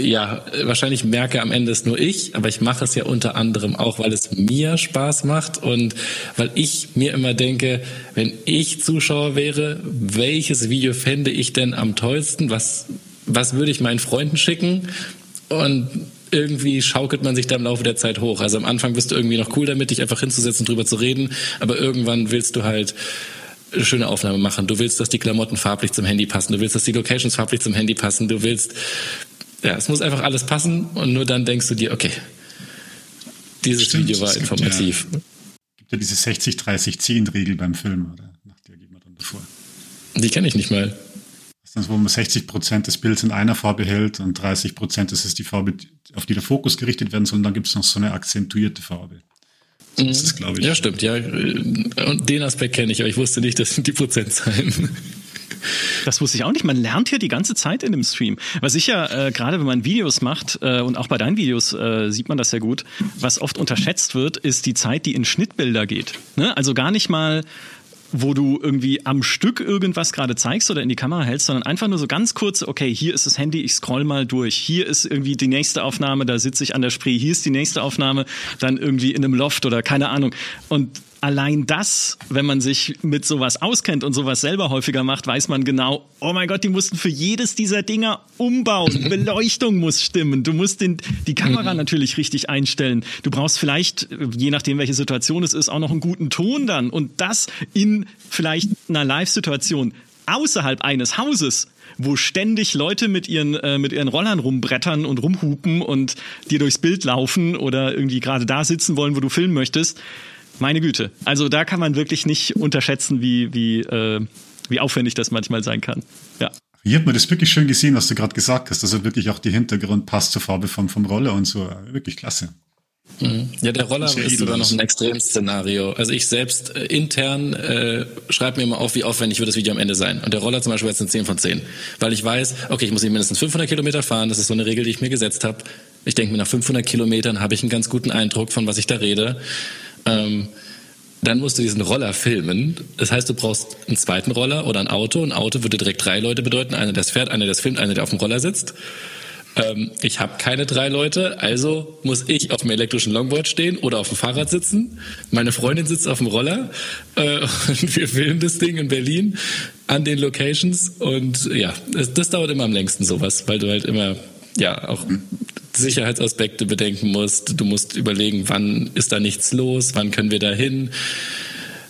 S3: ja, wahrscheinlich merke am Ende es nur ich, aber ich mache es ja unter anderem auch, weil es mir Spaß macht und weil ich mir immer denke, wenn ich Zuschauer wäre, welches Video fände ich denn am tollsten? Was, was würde ich meinen Freunden schicken? Und irgendwie schaukelt man sich da im Laufe der Zeit hoch. Also am Anfang bist du irgendwie noch cool damit, dich einfach hinzusetzen, drüber zu reden, aber irgendwann willst du halt eine schöne Aufnahme machen. Du willst, dass die Klamotten farblich zum Handy passen. Du willst, dass die Locations farblich zum Handy passen. Du willst, ja, es muss einfach alles passen und nur dann denkst du dir, okay, dieses Stimmt, Video war informativ.
S2: Ja, gibt ja diese 60-30-10-Regel beim Film, oder? Nach der geht man dann davor.
S3: Die kenne ich nicht mal.
S2: Das wo man 60 Prozent des Bilds in einer Farbe hält und 30 Prozent, das ist die Farbe, auf die der Fokus gerichtet werden soll. Und dann gibt es noch so eine akzentuierte Farbe.
S3: So ist es, glaube ich. Ja, stimmt, ja. Und den Aspekt kenne ich, aber ich wusste nicht, das sind die Prozentzahlen.
S1: Das wusste ich auch nicht. Man lernt hier die ganze Zeit in dem Stream. Was ich ja, äh, gerade wenn man Videos macht, äh, und auch bei deinen Videos äh, sieht man das ja gut, was oft unterschätzt wird, ist die Zeit, die in Schnittbilder geht. Ne? Also gar nicht mal wo du irgendwie am Stück irgendwas gerade zeigst oder in die Kamera hältst, sondern einfach nur so ganz kurz, okay, hier ist das Handy, ich scroll mal durch. Hier ist irgendwie die nächste Aufnahme, da sitze ich an der Spree. Hier ist die nächste Aufnahme, dann irgendwie in einem Loft oder keine Ahnung. Und allein das, wenn man sich mit sowas auskennt und sowas selber häufiger macht, weiß man genau, oh mein Gott, die mussten für jedes dieser Dinger umbauen. Beleuchtung muss stimmen. Du musst den, die Kamera mhm. natürlich richtig einstellen. Du brauchst vielleicht, je nachdem, welche Situation es ist, auch noch einen guten Ton dann. Und das in vielleicht einer Live-Situation außerhalb eines Hauses wo ständig Leute mit ihren, äh, mit ihren Rollern rumbrettern und rumhupen und dir durchs Bild laufen oder irgendwie gerade da sitzen wollen, wo du filmen möchtest. Meine Güte. Also da kann man wirklich nicht unterschätzen, wie, wie, äh, wie aufwendig das manchmal sein kann. Ja.
S2: Hier hat man das wirklich schön gesehen, was du gerade gesagt hast. Also wirklich auch die Hintergrund passt zur Farbe vom, vom Roller und so. Wirklich klasse.
S3: Mhm. Ja, der Roller ist, ist sogar noch ein Extremszenario. Also ich selbst äh, intern äh, schreibe mir immer auf, wie aufwendig wird das Video am Ende sein. Und der Roller zum Beispiel jetzt eine 10 von 10. Weil ich weiß, okay, ich muss mindestens 500 Kilometer fahren. Das ist so eine Regel, die ich mir gesetzt habe. Ich denke mir, nach 500 Kilometern habe ich einen ganz guten Eindruck, von was ich da rede. Ähm, dann musst du diesen Roller filmen. Das heißt, du brauchst einen zweiten Roller oder ein Auto. Ein Auto würde direkt drei Leute bedeuten. Einer, der fährt, einer, der filmt, einer, der auf dem Roller sitzt. Ähm, ich habe keine drei Leute, also muss ich auf dem elektrischen Longboard stehen oder auf dem Fahrrad sitzen. Meine Freundin sitzt auf dem Roller äh, und wir filmen das Ding in Berlin an den Locations. Und ja, das, das dauert immer am längsten sowas, weil du halt immer ja auch Sicherheitsaspekte bedenken musst. Du musst überlegen, wann ist da nichts los, wann können wir da hin.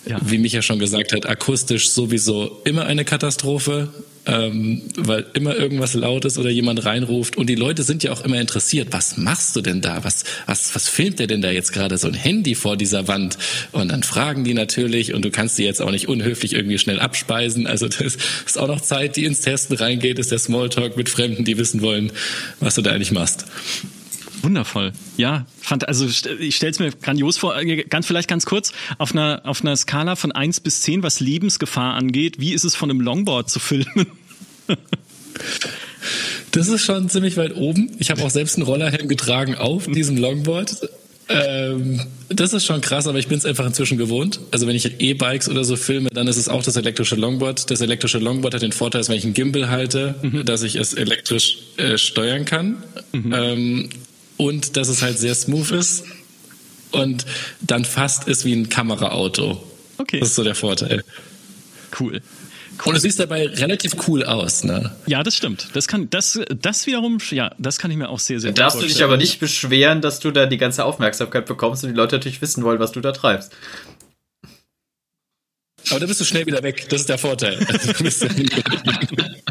S3: Ja. Wie Micha schon gesagt hat, akustisch sowieso immer eine Katastrophe ähm, weil immer irgendwas laut ist oder jemand reinruft. Und die Leute sind ja auch immer interessiert. Was machst du denn da? Was, was, was filmt der denn da jetzt gerade? So ein Handy vor dieser Wand. Und dann fragen die natürlich und du kannst die jetzt auch nicht unhöflich irgendwie schnell abspeisen. Also das ist auch noch Zeit, die ins Testen reingeht, ist der Smalltalk mit Fremden, die wissen wollen, was du da eigentlich machst.
S1: Wundervoll. Ja, fand, also ich stelle es mir grandios vor, äh, ganz vielleicht ganz kurz, auf einer, auf einer Skala von 1 bis 10, was Lebensgefahr angeht, wie ist es von einem Longboard zu filmen?
S3: Das ist schon ziemlich weit oben. Ich habe auch selbst einen Rollerhelm getragen auf diesem Longboard. Ähm, das ist schon krass, aber ich bin es einfach inzwischen gewohnt. Also wenn ich E-Bikes oder so filme, dann ist es auch das elektrische Longboard. Das elektrische Longboard hat den Vorteil, dass wenn ich einen Gimbal halte, mhm. dass ich es elektrisch äh, steuern kann. Mhm. Ähm, und dass es halt sehr smooth ist und dann fast ist wie ein Kameraauto. Okay. Das ist so der Vorteil.
S1: Cool.
S3: Cool. Und du siehst dabei relativ cool aus, ne?
S1: Ja, das stimmt. Das kann, das, das wiederum, ja, das kann ich mir auch sehr, sehr
S4: gut Darfst du dich aber nicht beschweren, dass du da die ganze Aufmerksamkeit bekommst und die Leute natürlich wissen wollen, was du da treibst.
S3: Aber da bist du schnell wieder weg. Das ist der Vorteil.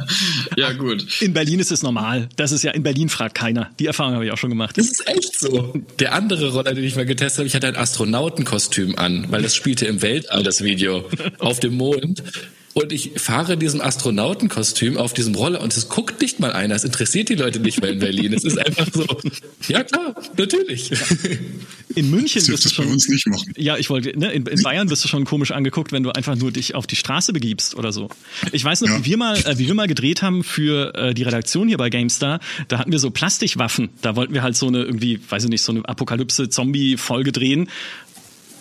S1: ja, gut. In Berlin ist es normal. Das ist ja, in Berlin fragt keiner. Die Erfahrung habe ich auch schon gemacht.
S3: Das ist echt so. Der andere Roller, den ich mal getestet habe, ich hatte ein Astronautenkostüm an, weil das spielte im Weltall, das Video, auf dem Mond. Und ich fahre in diesem Astronautenkostüm auf diesem Roller und es guckt nicht mal einer. Es interessiert die Leute nicht mehr in Berlin. Es ist einfach so, ja klar, natürlich.
S1: In München
S2: Das
S1: bist du
S2: du bei
S1: schon.
S2: uns nicht machen.
S1: Ja, ich wollte, ne, in, in Bayern bist du schon komisch angeguckt, wenn du einfach nur dich auf die Straße begibst oder so. Ich weiß noch,
S2: Ja.
S1: wie wir mal, äh, wie wir mal gedreht haben für äh, die Redaktion hier bei GameStar, da hatten wir so Plastikwaffen. Da wollten wir halt so eine irgendwie, weiß ich nicht, so eine Apokalypse-Zombie-Folge drehen.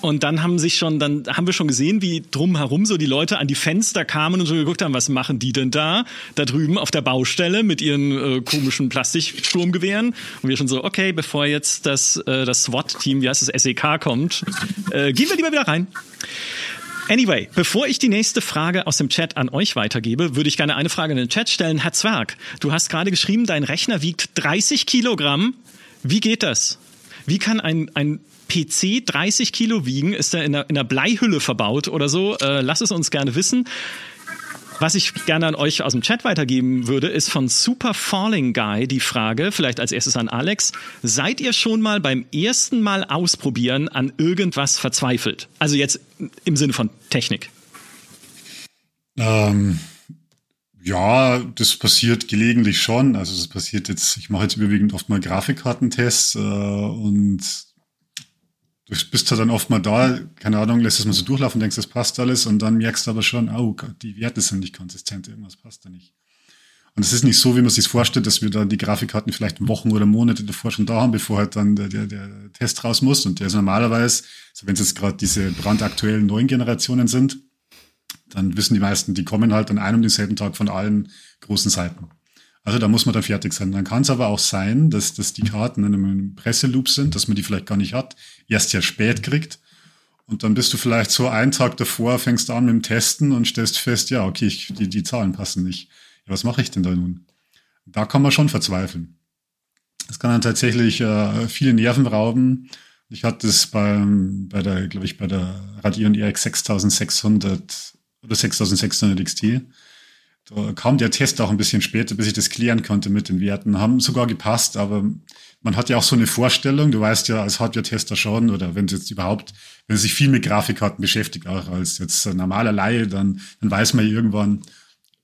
S1: Und dann haben sich schon, dann haben wir schon gesehen, wie drumherum so die Leute an die Fenster kamen und so geguckt haben, was machen die denn da? Da drüben auf der Baustelle mit ihren äh, komischen Plastiksturmgewehren. Und wir schon so, okay, bevor jetzt das, äh, das SWAT-Team, wie heißt es, SEK kommt, äh, gehen wir lieber wieder rein. Anyway, bevor ich die nächste Frage aus dem Chat an euch weitergebe, würde ich gerne eine Frage in den Chat stellen. Herr Zwerg, du hast gerade geschrieben, dein Rechner wiegt 30 Kilogramm. Wie geht das? Wie kann ein, ein PC 30 Kilo wiegen? Ist er in einer, in einer Bleihülle verbaut oder so? Äh, lass es uns gerne wissen. Was ich gerne an euch aus dem Chat weitergeben würde, ist von Super Falling Guy die Frage, vielleicht als erstes an Alex. Seid ihr schon mal beim ersten Mal ausprobieren an irgendwas verzweifelt? Also jetzt im Sinne von Technik.
S2: Ähm, ja, das passiert gelegentlich schon. Also das passiert jetzt, ich mache jetzt überwiegend oft mal Grafikkartentests äh, und du bist halt dann oft mal da, keine Ahnung, lässt es mal so durchlaufen, denkst, das passt alles und dann merkst du aber schon, oh Gott, die Werte sind nicht konsistent, irgendwas passt da nicht. Und es ist nicht so, wie man sich vorstellt, dass wir dann die Grafikkarten vielleicht Wochen oder Monate davor schon da haben, bevor halt dann der, der, der Test raus muss. Und der ist normalerweise, also wenn es jetzt gerade diese brandaktuellen neuen Generationen sind, dann wissen die meisten, die kommen halt an einem und denselben Tag von allen großen Seiten. Also da muss man dann fertig sein. Dann kann es aber auch sein, dass, dass die Karten in einem Presseloop sind, dass man die vielleicht gar nicht hat, erst ja spät kriegt. Und dann bist du vielleicht so einen Tag davor, fängst an mit dem Testen und stellst fest, ja, okay, ich, die, die Zahlen passen nicht. Ja, was mache ich denn da nun? Da kann man schon verzweifeln. Das kann dann tatsächlich äh, viele Nerven rauben. Ich hatte es beim, bei der, glaube ich, bei der Radeon RX 6600 oder 6600 XT. Da kam der Test auch ein bisschen später, bis ich das klären konnte mit den Werten. Haben sogar gepasst, aber man hat ja auch so eine Vorstellung. Du weißt ja als Hardware-Tester schon, oder wenn du jetzt überhaupt, wenn du sich viel mit Grafikkarten beschäftigt, auch als jetzt normaler Laie, dann, dann weiß man irgendwann,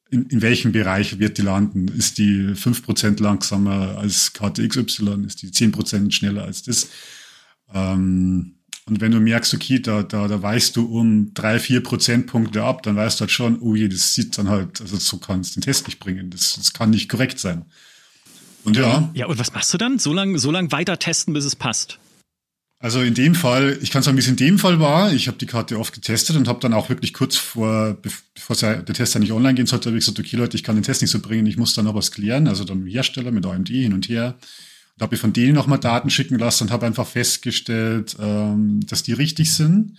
S2: in, in welchem Bereich wird die landen. Ist die 5% langsamer als Karte XY? Ist die 10% schneller als das? Ähm, und wenn du merkst, okay, da, da, da weichst du um drei, vier Prozentpunkte ab, dann weißt du halt schon, oh je, das sieht dann halt, also so kannst du den Test nicht bringen. Das, das kann nicht korrekt sein. Und ja,
S1: Ja, und was machst du dann? So lange so lang weiter testen, bis es passt.
S2: also in dem Fall, ich kann sagen, wie es in dem Fall war, ich habe die Karte oft getestet und habe dann auch wirklich kurz vor, bev- bevor der Test ja nicht online gehen sollte, habe ich gesagt, okay Leute, ich kann den Test nicht so bringen, ich muss dann noch was klären, also dann Hersteller, mit AMD hin und her. Und habe ich von denen nochmal Daten schicken lassen und habe einfach festgestellt, ähm, dass die richtig sind.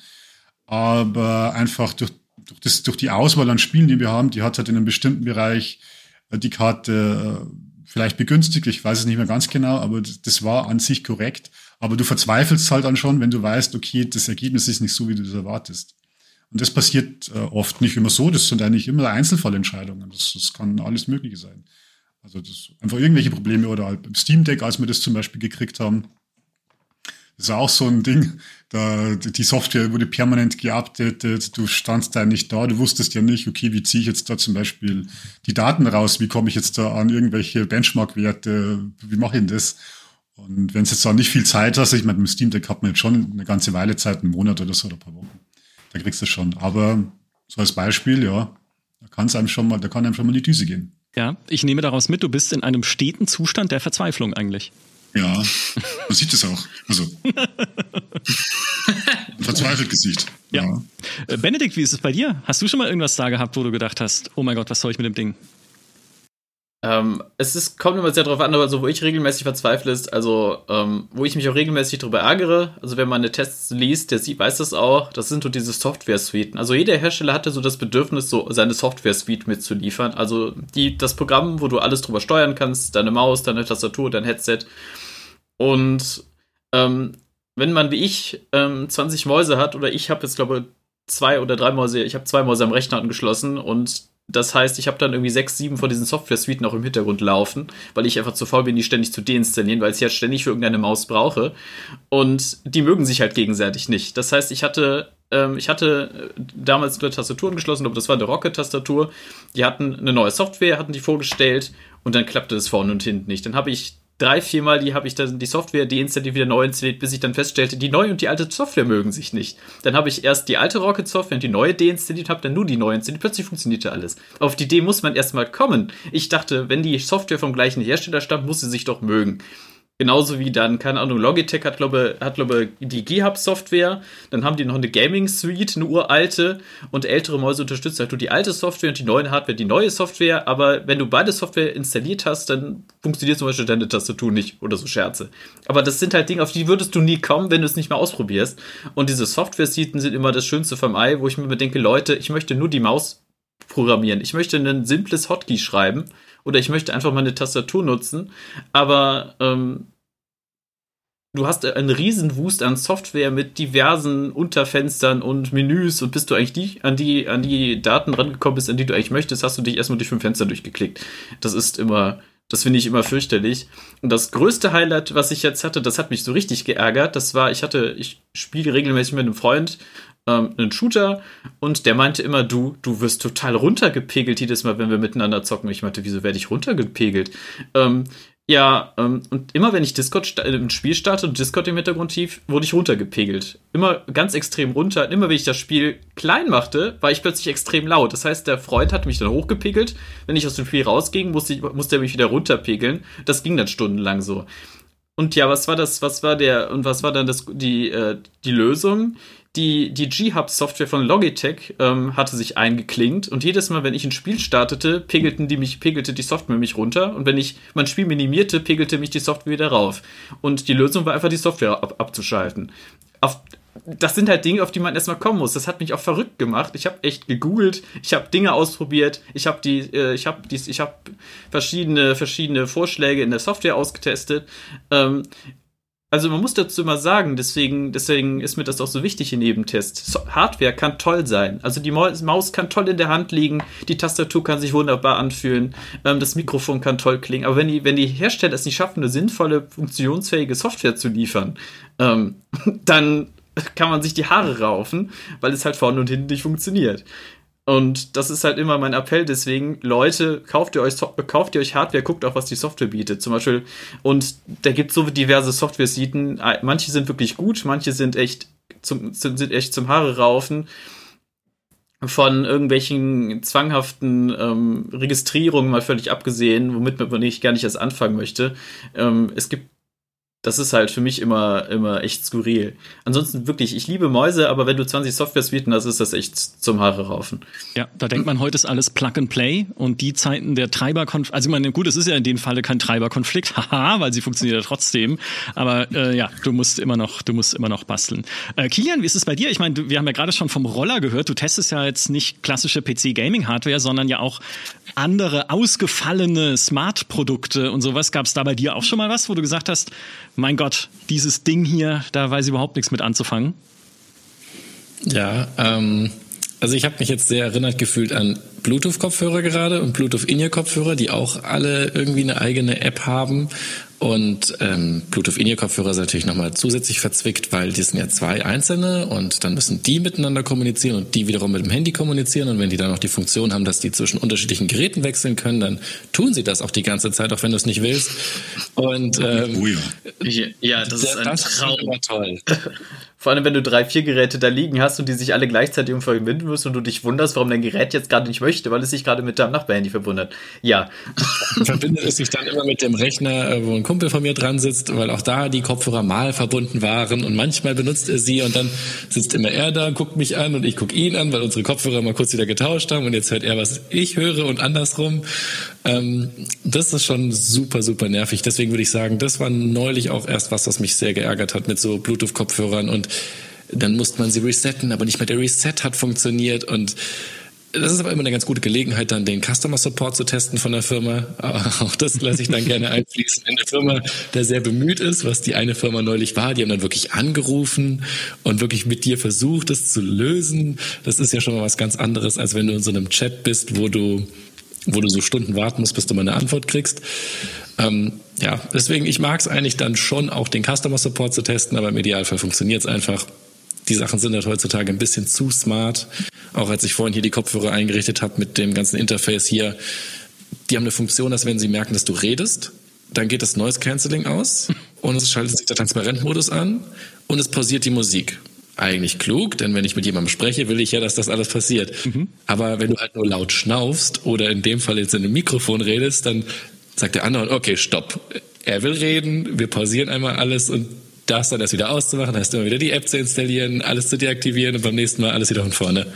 S2: Aber einfach durch, durch, das, durch die Auswahl an Spielen, die wir haben, die hat halt in einem bestimmten Bereich äh, die Karte äh, vielleicht begünstigt, ich weiß es nicht mehr ganz genau, aber das, das war an sich korrekt. Aber du verzweifelst halt dann schon, wenn du weißt, okay, das Ergebnis ist nicht so, wie du das erwartest. Und das passiert äh, oft nicht immer so, das sind eigentlich immer Einzelfallentscheidungen. Das, das kann alles Mögliche sein. Also das einfach irgendwelche Probleme oder halt im Steam Deck, als wir das zum Beispiel gekriegt haben. Das ist auch so ein Ding. Da, die Software wurde permanent geupdatet. Du standst da nicht da. Du wusstest ja nicht, okay, wie ziehe ich jetzt da zum Beispiel die Daten raus? Wie komme ich jetzt da an irgendwelche Benchmark-Werte? Wie mache ich denn das? Und wenn es jetzt da nicht viel Zeit hast, ich meine, mit Steam Deck hat man jetzt schon eine ganze Weile Zeit, einen Monat oder so oder ein paar Wochen. Da kriegst du es schon. Aber so als Beispiel, ja, da kann es einem schon mal, da kann einem schon mal in die Düse gehen.
S1: Ja, ich nehme daraus mit, du bist in einem steten Zustand der Verzweiflung eigentlich.
S2: Ja, man sieht es auch. Also. Verzweifelt Gesicht.
S1: Ja. Äh, Benedikt, wie ist es bei dir? Hast du schon mal irgendwas da gehabt, wo du gedacht hast, oh mein Gott, was soll ich mit dem Ding?
S4: Ähm, es ist, kommt immer sehr darauf an, aber so, wo ich regelmäßig verzweifle, ist, also, ähm, wo ich mich auch regelmäßig darüber ärgere, also wenn man eine Tests liest, der sieht, weiß das auch, das sind so diese Software-Suiten. Also jeder Hersteller hatte so das Bedürfnis, so seine Software-Suite mitzuliefern. Also die, das Programm, wo du alles drüber steuern kannst, deine Maus, deine Tastatur, dein Headset. Und ähm, wenn man wie ich ähm, 20 Mäuse hat, oder ich habe jetzt, glaube zwei oder drei Mäuse, ich habe zwei Mäuse am Rechner angeschlossen und das heißt, ich habe dann irgendwie sechs, sieben von diesen Software-Suiten auch im Hintergrund laufen, weil ich einfach zu faul bin, die ständig zu deinstallieren, weil ich ja ständig für irgendeine Maus brauche. Und die mögen sich halt gegenseitig nicht. Das heißt, ich hatte ähm, ich hatte damals eine Tastatur angeschlossen, aber das war eine Rocket-Tastatur. Die hatten eine neue Software, hatten die vorgestellt und dann klappte das vorne und hinten nicht. Dann habe ich drei, viermal die habe ich dann die Software deinstalliert, wieder neu installiert, bis ich dann feststellte, die neue und die alte Software mögen sich nicht. Dann habe ich erst die alte Rocket Software und die neue deinstalliert, habe dann nur die neue installiert, plötzlich funktionierte alles. Auf die Idee muss man erstmal kommen. Ich dachte, wenn die Software vom gleichen Hersteller stammt, muss sie sich doch mögen. Genauso wie dann, keine Ahnung, Logitech hat, glaube hat, glaube die G-Hub-Software. Dann haben die noch eine Gaming-Suite, eine uralte. Und ältere Mäuse unterstützen halt nur die alte Software und die neue Hardware die neue Software. Aber wenn du beide Software installiert hast, dann funktioniert zum Beispiel deine Tastatur nicht oder so Scherze. Aber das sind halt Dinge, auf die würdest du nie kommen, wenn du es nicht mal ausprobierst. Und diese Software-Suiten sind immer das Schönste vom Ei, wo ich mir denke, Leute, ich möchte nur die Maus programmieren. Ich möchte ein simples Hotkey schreiben oder ich möchte einfach meine Tastatur nutzen. Aber ähm, du hast einen riesen Wust an Software mit diversen Unterfenstern und Menüs und bist du eigentlich die, an die, an die Daten rangekommen bist, an die du eigentlich möchtest, hast du dich erstmal durch fünf Fenster durchgeklickt. Das ist immer, das finde ich immer fürchterlich. Und das größte Highlight, was ich jetzt hatte, das hat mich so richtig geärgert. Das war, ich hatte, ich spiele regelmäßig mit einem Freund ähm, einen Shooter und der meinte immer, du, du wirst total runtergepegelt jedes Mal, wenn wir miteinander zocken. Ich meinte, wieso werde ich runtergepegelt? Ähm, ja, ähm, und immer wenn ich Discord äh, im Spiel starte und Discord im Hintergrund tief, wurde ich runtergepegelt. Immer ganz extrem runter. Und immer wenn ich das Spiel klein machte, war ich plötzlich extrem laut. Das heißt, der Freund hat mich dann hochgepegelt. Wenn ich aus dem Spiel rausging, musste, ich, musste er mich wieder runterpegeln. Das ging dann stundenlang so. Und ja, was war das, was war der, und was war dann das, die, äh, die Lösung? Die, die G-Hub-Software von Logitech ähm, hatte sich eingeklinkt und jedes Mal, wenn ich ein Spiel startete, pegelten die mich, pegelte die Software mich runter und wenn ich mein Spiel minimierte, pegelte mich die Software wieder rauf. Und die Lösung war einfach, die Software ab, abzuschalten. Auf, das sind halt Dinge, auf die man erstmal kommen muss. Das hat mich auch verrückt gemacht. Ich habe echt gegoogelt, ich habe Dinge ausprobiert, ich habe die, äh, ich habe ich habe verschiedene verschiedene Vorschläge in der Software ausgetestet. Ähm, also man muss dazu immer sagen, deswegen, deswegen ist mir das auch so wichtig in jedem Test. Hardware kann toll sein. Also die Maus kann toll in der Hand liegen, die Tastatur kann sich wunderbar anfühlen, ähm, das Mikrofon kann toll klingen. Aber wenn die, wenn die Hersteller es nicht schaffen, eine sinnvolle, funktionsfähige Software zu liefern, ähm, dann kann man sich die Haare raufen, weil es halt vorne und hinten nicht funktioniert. Und das ist halt immer mein Appell. Deswegen, Leute, kauft ihr euch, kauft ihr euch Hardware, guckt auch, was die Software bietet. Zum Beispiel, und da gibt es so diverse Software-Seiten. Manche sind wirklich gut, manche sind echt zum, sind echt zum Haare raufen. Von irgendwelchen zwanghaften ähm, Registrierungen mal völlig abgesehen, womit man nicht gar nicht erst anfangen möchte. Ähm, es gibt das ist halt für mich immer, immer echt skurril. Ansonsten wirklich, ich liebe Mäuse, aber wenn du 20 Software-Suiten hast, ist das echt zum Haare raufen.
S1: Ja, da denkt man, heute ist alles Plug and Play und die Zeiten der Treiberkonflikt, also ich meine, gut, es ist ja in dem Falle kein Treiberkonflikt, haha, weil sie funktioniert ja trotzdem, aber äh, ja, du musst immer noch, du musst immer noch basteln. Äh, Kilian, wie ist es bei dir? Ich meine, wir haben ja gerade schon vom Roller gehört, du testest ja jetzt nicht klassische PC-Gaming-Hardware, sondern ja auch andere ausgefallene Smart-Produkte und sowas. Gab es da bei dir auch schon mal was, wo du gesagt hast, mein Gott, dieses Ding hier, da weiß ich überhaupt nichts mit anzufangen?
S3: Ja, ähm, also ich habe mich jetzt sehr erinnert gefühlt an Bluetooth-Kopfhörer gerade und Bluetooth-In-Ear-Kopfhörer, die auch alle irgendwie eine eigene App haben und ähm, Bluetooth-In-Ear-Kopfhörer sind natürlich nochmal zusätzlich verzwickt, weil die sind ja zwei einzelne und dann müssen die miteinander kommunizieren und die wiederum mit dem Handy kommunizieren. Und wenn die dann noch die Funktion haben, dass die zwischen unterschiedlichen Geräten wechseln können, dann tun sie das auch die ganze Zeit, auch wenn du es nicht willst. Und ähm,
S4: oh ja. ja, das ist ein
S3: das Traum. Ist toll.
S4: Vor allem, wenn du drei, vier Geräte da liegen hast und die sich alle gleichzeitig verbinden müssen und du dich wunderst, warum dein Gerät jetzt gerade nicht möchte, weil es sich gerade mit deinem Nachbarhandy verbindet. Ja.
S3: Verbindet es sich dann immer mit dem Rechner, äh, wo ein Kumpel von mir dran sitzt, weil auch da die Kopfhörer mal verbunden waren und manchmal benutzt er sie und dann sitzt immer er da, guckt mich an und ich gucke ihn an, weil unsere Kopfhörer mal kurz wieder getauscht haben und jetzt hört er, was ich höre und andersrum. Ähm, das ist schon super, super nervig. Deswegen würde ich sagen, das war neulich auch erst was, was mich sehr geärgert hat mit so Bluetooth-Kopfhörern und dann musste man sie resetten, aber nicht mehr der Reset hat funktioniert und das ist aber immer eine ganz gute Gelegenheit, dann den Customer Support zu testen von der Firma. Auch das lasse ich dann gerne einfließen. In der Firma, der sehr bemüht ist, was die eine Firma neulich war, die haben dann wirklich angerufen und wirklich mit dir versucht, das zu lösen. Das ist ja schon mal was ganz anderes, als wenn du in so einem Chat bist, wo du, wo du so Stunden warten musst, bis du mal eine Antwort kriegst. Ähm, ja, deswegen, ich mag es eigentlich dann schon, auch den Customer Support zu testen, aber im Idealfall funktioniert es einfach die Sachen sind halt heutzutage ein bisschen zu smart. Auch als ich vorhin hier die Kopfhörer eingerichtet habe mit dem ganzen Interface hier, die haben eine Funktion, dass wenn sie merken, dass du redest, dann geht das Noise Cancelling aus und es schaltet sich der Transparentmodus an und es pausiert die Musik. Eigentlich klug, denn wenn ich mit jemandem spreche, will ich ja, dass das alles passiert. Mhm. Aber wenn du halt nur laut schnaufst oder in dem Fall jetzt in einem Mikrofon redest, dann sagt der andere, okay, stopp. Er will reden, wir pausieren einmal alles und das dann erst wieder auszumachen, heißt immer wieder die App zu installieren, alles zu deaktivieren und beim nächsten Mal alles wieder von vorne.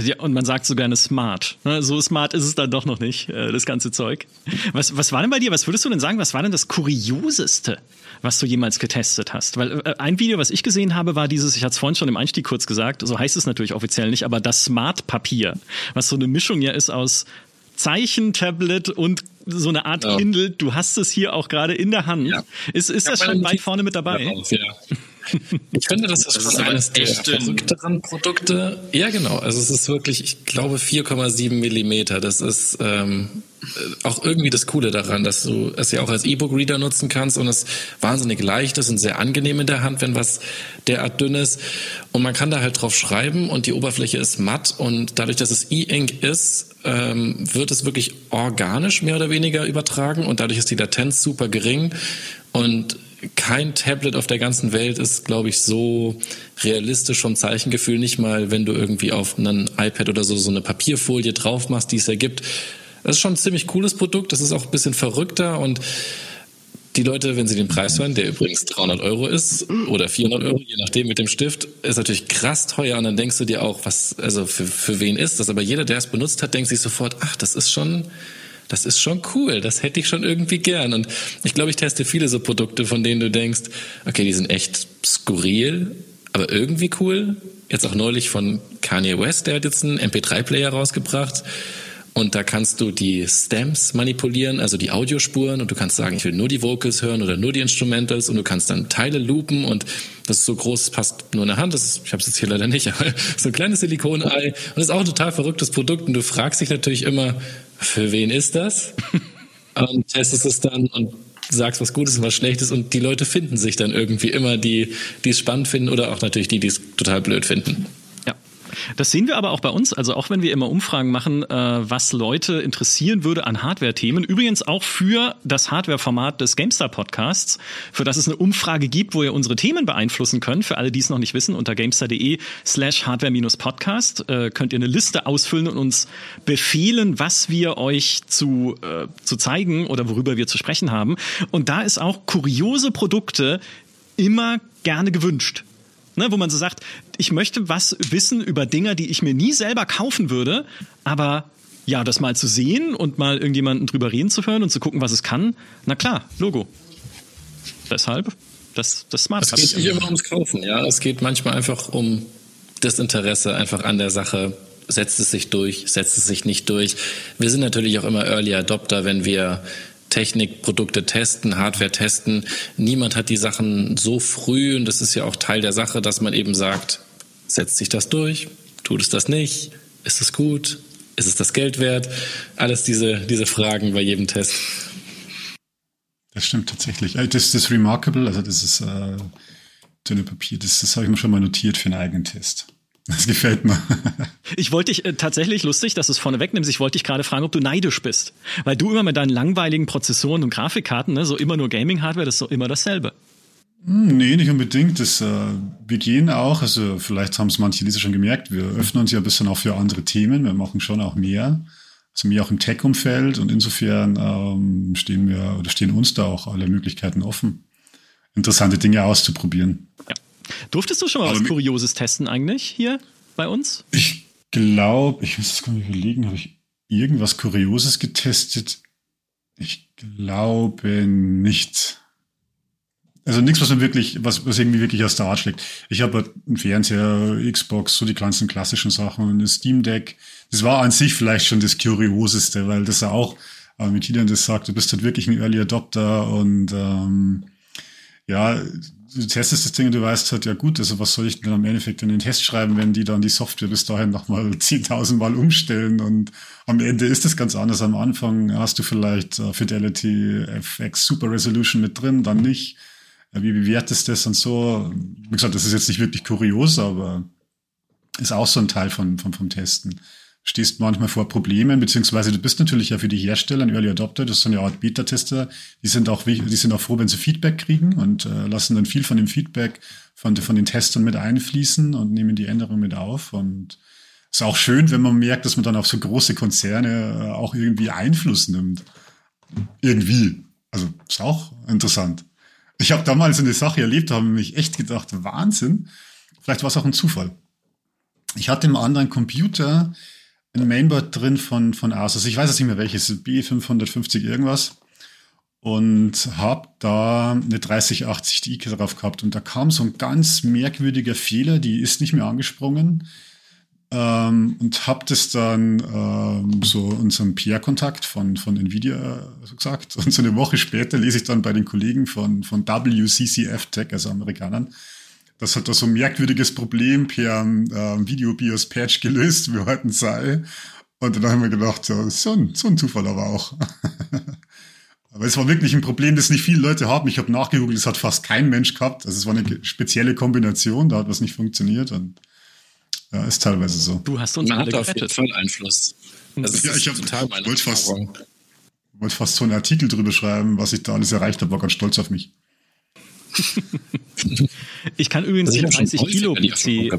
S1: Ja. Und man sagt so gerne smart. Ne, so smart ist es dann doch noch nicht, äh, das ganze Zeug. Was, was war denn bei dir, was würdest du denn sagen, was war denn das Kurioseste, was du jemals getestet hast? Weil äh, ein Video, was ich gesehen habe, war dieses, ich hatte es vorhin schon im Einstieg kurz gesagt, so heißt es natürlich offiziell nicht, aber das Smart-Papier, was so eine Mischung ja ist aus Zeichentablet und so eine Art ja. Kindle. Du hast es hier auch gerade in der Hand. Ja. Ist, ist das schon weit vorne mit dabei?
S3: Ja. Ich finde, das ist, das ist eines der verrückteren Produkte. Ja, genau. Also es ist wirklich, ich glaube, 4,7 Millimeter. Das ist ähm, auch irgendwie das Coole daran, dass du es ja auch als E-Book-Reader nutzen kannst und es wahnsinnig leicht ist und sehr angenehm in der Hand, wenn was derart dünn ist. Und man kann da halt drauf schreiben und die Oberfläche ist matt und dadurch, dass es E-Ink ist, ähm, wird es wirklich organisch mehr oder weniger übertragen und dadurch ist die Latenz super gering und kein Tablet auf der ganzen Welt ist, glaube ich, so realistisch vom Zeichengefühl. Nicht mal, wenn du irgendwie auf einen iPad oder so so eine Papierfolie drauf machst, die es ergibt. Das ist schon ein ziemlich cooles Produkt. Das ist auch ein bisschen verrückter und die Leute, wenn sie den Preis hören, der übrigens 300 Euro ist oder 400 Euro, je nachdem mit dem Stift, ist natürlich krass teuer und dann denkst du dir auch, was, also für, für wen ist das? Aber jeder, der es benutzt hat, denkt sich sofort, ach, das ist schon, das ist schon cool, das hätte ich schon irgendwie gern. Und ich glaube, ich teste viele so Produkte, von denen du denkst, okay, die sind echt skurril, aber irgendwie cool. Jetzt auch neulich von Kanye West, der hat jetzt einen MP3-Player rausgebracht. Und da kannst du die Stems manipulieren, also die Audiospuren, und du kannst sagen, ich will nur die Vocals hören oder nur die Instrumentals, und du kannst dann Teile loopen, und das ist so groß, passt nur in der Hand. Das ist, ich habe es jetzt hier leider nicht, aber so ein kleines Silikonei. Und das ist auch ein total verrücktes Produkt. Und du fragst dich natürlich immer, für wen ist das? und testest es dann und sagst, was Gutes und was Schlechtes und die Leute finden sich dann irgendwie immer, die, die es spannend finden oder auch natürlich die, die es total blöd finden.
S1: Das sehen wir aber auch bei uns. Also auch wenn wir immer Umfragen machen, äh, was Leute interessieren würde an Hardware-Themen. Übrigens auch für das Hardware-Format des GameStar-Podcasts, für das es eine Umfrage gibt, wo ihr unsere Themen beeinflussen könnt. Für alle, die es noch nicht wissen, unter gamestar.de slash hardware-podcast äh, könnt ihr eine Liste ausfüllen und uns befehlen, was wir euch zu, äh, zu zeigen oder worüber wir zu sprechen haben. Und da ist auch kuriose Produkte immer gerne gewünscht. Ne, wo man so sagt, ich möchte was wissen über Dinge, die ich mir nie selber kaufen würde, aber ja, das mal zu sehen und mal irgendjemanden drüber reden zu hören und zu gucken, was es kann, na klar, Logo. Deshalb das, das Smart.
S3: Es geht nicht immer ums Kaufen, ja. Es geht manchmal einfach um das Interesse einfach an der Sache. Setzt es sich durch, setzt es sich nicht durch. Wir sind natürlich auch immer Early Adopter, wenn wir Technikprodukte testen, Hardware testen. Niemand hat die Sachen so früh und das ist ja auch Teil der Sache, dass man eben sagt, setzt sich das durch, tut es das nicht, ist es gut, ist es das Geld wert? Alles diese, diese Fragen bei jedem Test.
S2: Das stimmt tatsächlich. Äh, das, das Remarkable, also das ist äh, dünne Papier, das, das habe ich mir schon mal notiert für einen eigenen Test. Das gefällt mir.
S1: Ich wollte dich äh, tatsächlich lustig, dass du es vorne wegnimmst. Ich wollte dich gerade fragen, ob du neidisch bist. Weil du immer mit deinen langweiligen Prozessoren und Grafikkarten, ne, so immer nur Gaming-Hardware, das ist so immer dasselbe.
S2: Hm, nee, nicht unbedingt. Das, äh, wir gehen auch, also vielleicht haben es manche Leser schon gemerkt, wir öffnen uns ja ein bisschen auch für andere Themen. Wir machen schon auch mehr. Also mehr auch im Tech-Umfeld und insofern ähm, stehen wir oder stehen uns da auch alle Möglichkeiten offen, interessante Dinge auszuprobieren.
S1: Ja. Durftest du schon mal Aber was Kurioses testen eigentlich hier bei uns?
S2: Ich glaube, ich muss jetzt mal überlegen, habe ich irgendwas Kurioses getestet? Ich glaube nicht. also nichts, was man wirklich, was, was irgendwie wirklich aus der Art schlägt. Ich habe halt einen Fernseher, Xbox, so die ganzen klassischen Sachen und das Steam Deck. Das war an sich vielleicht schon das Kurioseste, weil das ja auch, äh, wie Kilian das sagt, du bist halt wirklich ein Early Adopter und ähm, ja, du testest das Ding und du weißt halt, ja gut, also was soll ich denn am Endeffekt in den Test schreiben, wenn die dann die Software bis dahin nochmal 10.000 Mal umstellen und am Ende ist das ganz anders. Am Anfang hast du vielleicht uh, Fidelity FX Super Resolution mit drin, dann nicht. Ja, wie bewertest du das und so? Wie gesagt, das ist jetzt nicht wirklich kurios, aber ist auch so ein Teil von, von vom Testen stehst manchmal vor Problemen, beziehungsweise du bist natürlich ja für die Hersteller ein Early Adopter, das sind ja Art Beta-Tester, die sind auch, die sind auch froh, wenn sie Feedback kriegen und äh, lassen dann viel von dem Feedback von, von den Testern mit einfließen und nehmen die Änderungen mit auf und ist auch schön, wenn man merkt, dass man dann auf so große Konzerne äh, auch irgendwie Einfluss nimmt. Irgendwie. Also ist auch interessant. Ich habe damals eine Sache erlebt, da habe ich mich echt gedacht, Wahnsinn. Vielleicht war es auch ein Zufall. Ich hatte im anderen Computer ein Mainboard drin von, von Asus. Ich weiß jetzt nicht mehr welches, B550 irgendwas. Und habe da eine 3080 Ti drauf gehabt. Und da kam so ein ganz merkwürdiger Fehler, die ist nicht mehr angesprungen. Ähm, und habe das dann ähm, so unserem PR-Kontakt von, von Nvidia so gesagt. Und so eine Woche später lese ich dann bei den Kollegen von, von WCCF Tech, also Amerikanern, das hat da so ein merkwürdiges Problem per äh, Video-BIOS-Patch gelöst worden sei. Und dann haben wir gedacht, ja, so ein, so ein Zufall aber auch. aber es war wirklich ein Problem, das nicht viele Leute haben. Ich habe nachgegoogelt, es hat fast kein Mensch gehabt. Also es war eine spezielle Kombination, da hat was nicht funktioniert. Und ja, ist teilweise so.
S3: Du hast uns
S4: Man alle hat auf jeden Fall Einfluss.
S2: Das ja, ich hab, total meine wollte fast, wollte fast so einen Artikel drüber schreiben, was ich da alles erreicht habe, war ganz stolz auf mich.
S1: Ich kann übrigens den 30 Kilo PC.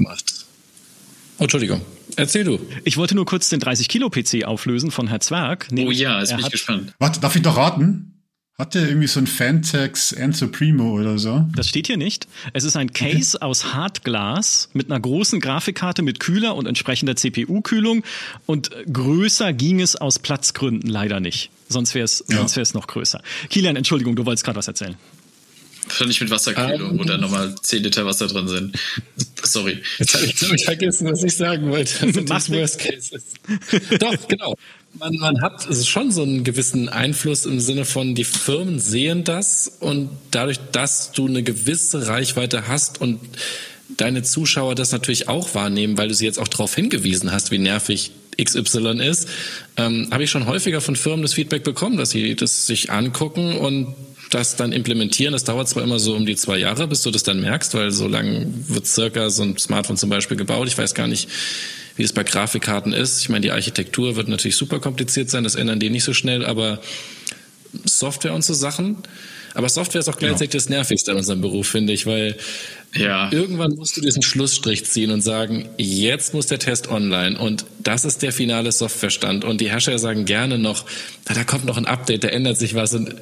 S3: Oh, Entschuldigung. Erzähl du.
S1: Ich wollte nur kurz den 30 Kilo PC auflösen von Herr Zwerg.
S4: Oh ja, jetzt bin ich gespannt.
S2: Warte, darf ich doch raten? Hat der irgendwie so ein Fantex Enzo Primo oder so?
S1: Das steht hier nicht. Es ist ein Case okay. aus Hartglas mit einer großen Grafikkarte mit Kühler und entsprechender CPU-Kühlung. Und größer ging es aus Platzgründen leider nicht. Sonst wäre es ja. noch größer. Kilian, Entschuldigung, du wolltest gerade was erzählen.
S4: Wahrscheinlich mit Wasserkühlung, um, wo da nochmal 10 Liter Wasser drin sind. Sorry.
S3: Jetzt habe ich, glaube ich, vergessen, was ich sagen wollte. Also das Worst Case ist. Doch, genau. Man, man hat schon so einen gewissen Einfluss im Sinne von, die Firmen sehen das und dadurch, dass du eine gewisse Reichweite hast und deine Zuschauer das natürlich auch wahrnehmen, weil du sie jetzt auch darauf hingewiesen hast, wie nervig XY ist, ähm, habe ich schon häufiger von Firmen das Feedback bekommen, dass sie das sich angucken und das dann implementieren. Das dauert zwar immer so um die zwei Jahre, bis du das dann merkst, weil so lange wird circa so ein Smartphone zum Beispiel gebaut. Ich weiß gar nicht, wie es bei Grafikkarten ist. Ich meine, die Architektur wird natürlich super kompliziert sein, das ändern die nicht so schnell, aber Software und so Sachen. Aber Software ist auch gleichzeitig ja. das Nervigste an unserem Beruf, finde ich, weil ja. Irgendwann musst du diesen Schlussstrich ziehen und sagen, jetzt muss der Test online und das ist der finale Softwarestand. Und die Hersteller sagen gerne noch, da kommt noch ein Update, da ändert sich was. Und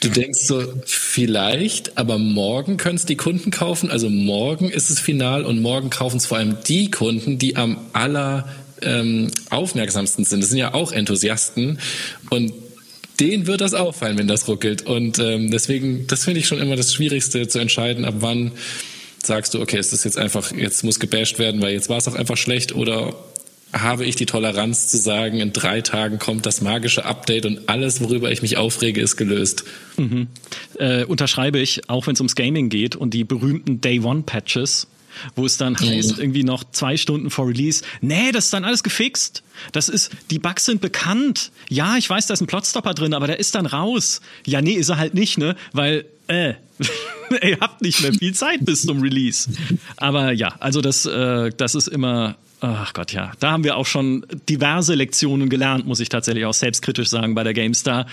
S3: du denkst so, vielleicht, aber morgen können es die Kunden kaufen. Also morgen ist es final und morgen kaufen es vor allem die Kunden, die am aller ähm, aufmerksamsten sind. Das sind ja auch Enthusiasten und denen wird das auffallen, wenn das ruckelt. Und ähm, deswegen, das finde ich schon immer das Schwierigste zu entscheiden, ab wann sagst du, okay, es ist jetzt einfach, jetzt muss gebasht werden, weil jetzt war es auch einfach schlecht oder habe ich die Toleranz zu sagen, in drei Tagen kommt das magische Update und alles, worüber ich mich aufrege, ist gelöst.
S1: Mhm. Äh, unterschreibe ich, auch wenn es ums Gaming geht und die berühmten Day One Patches, wo es dann heißt, irgendwie noch zwei Stunden vor Release, nee, das ist dann alles gefixt. Das ist, die Bugs sind bekannt. Ja, ich weiß, da ist ein Plotstopper drin, aber der ist dann raus. Ja, nee, ist er halt nicht, ne? Weil, äh, ihr habt nicht mehr viel Zeit bis zum Release. Aber ja, also das, äh, das ist immer, ach Gott, ja. Da haben wir auch schon diverse Lektionen gelernt, muss ich tatsächlich auch selbstkritisch sagen bei der GameStar.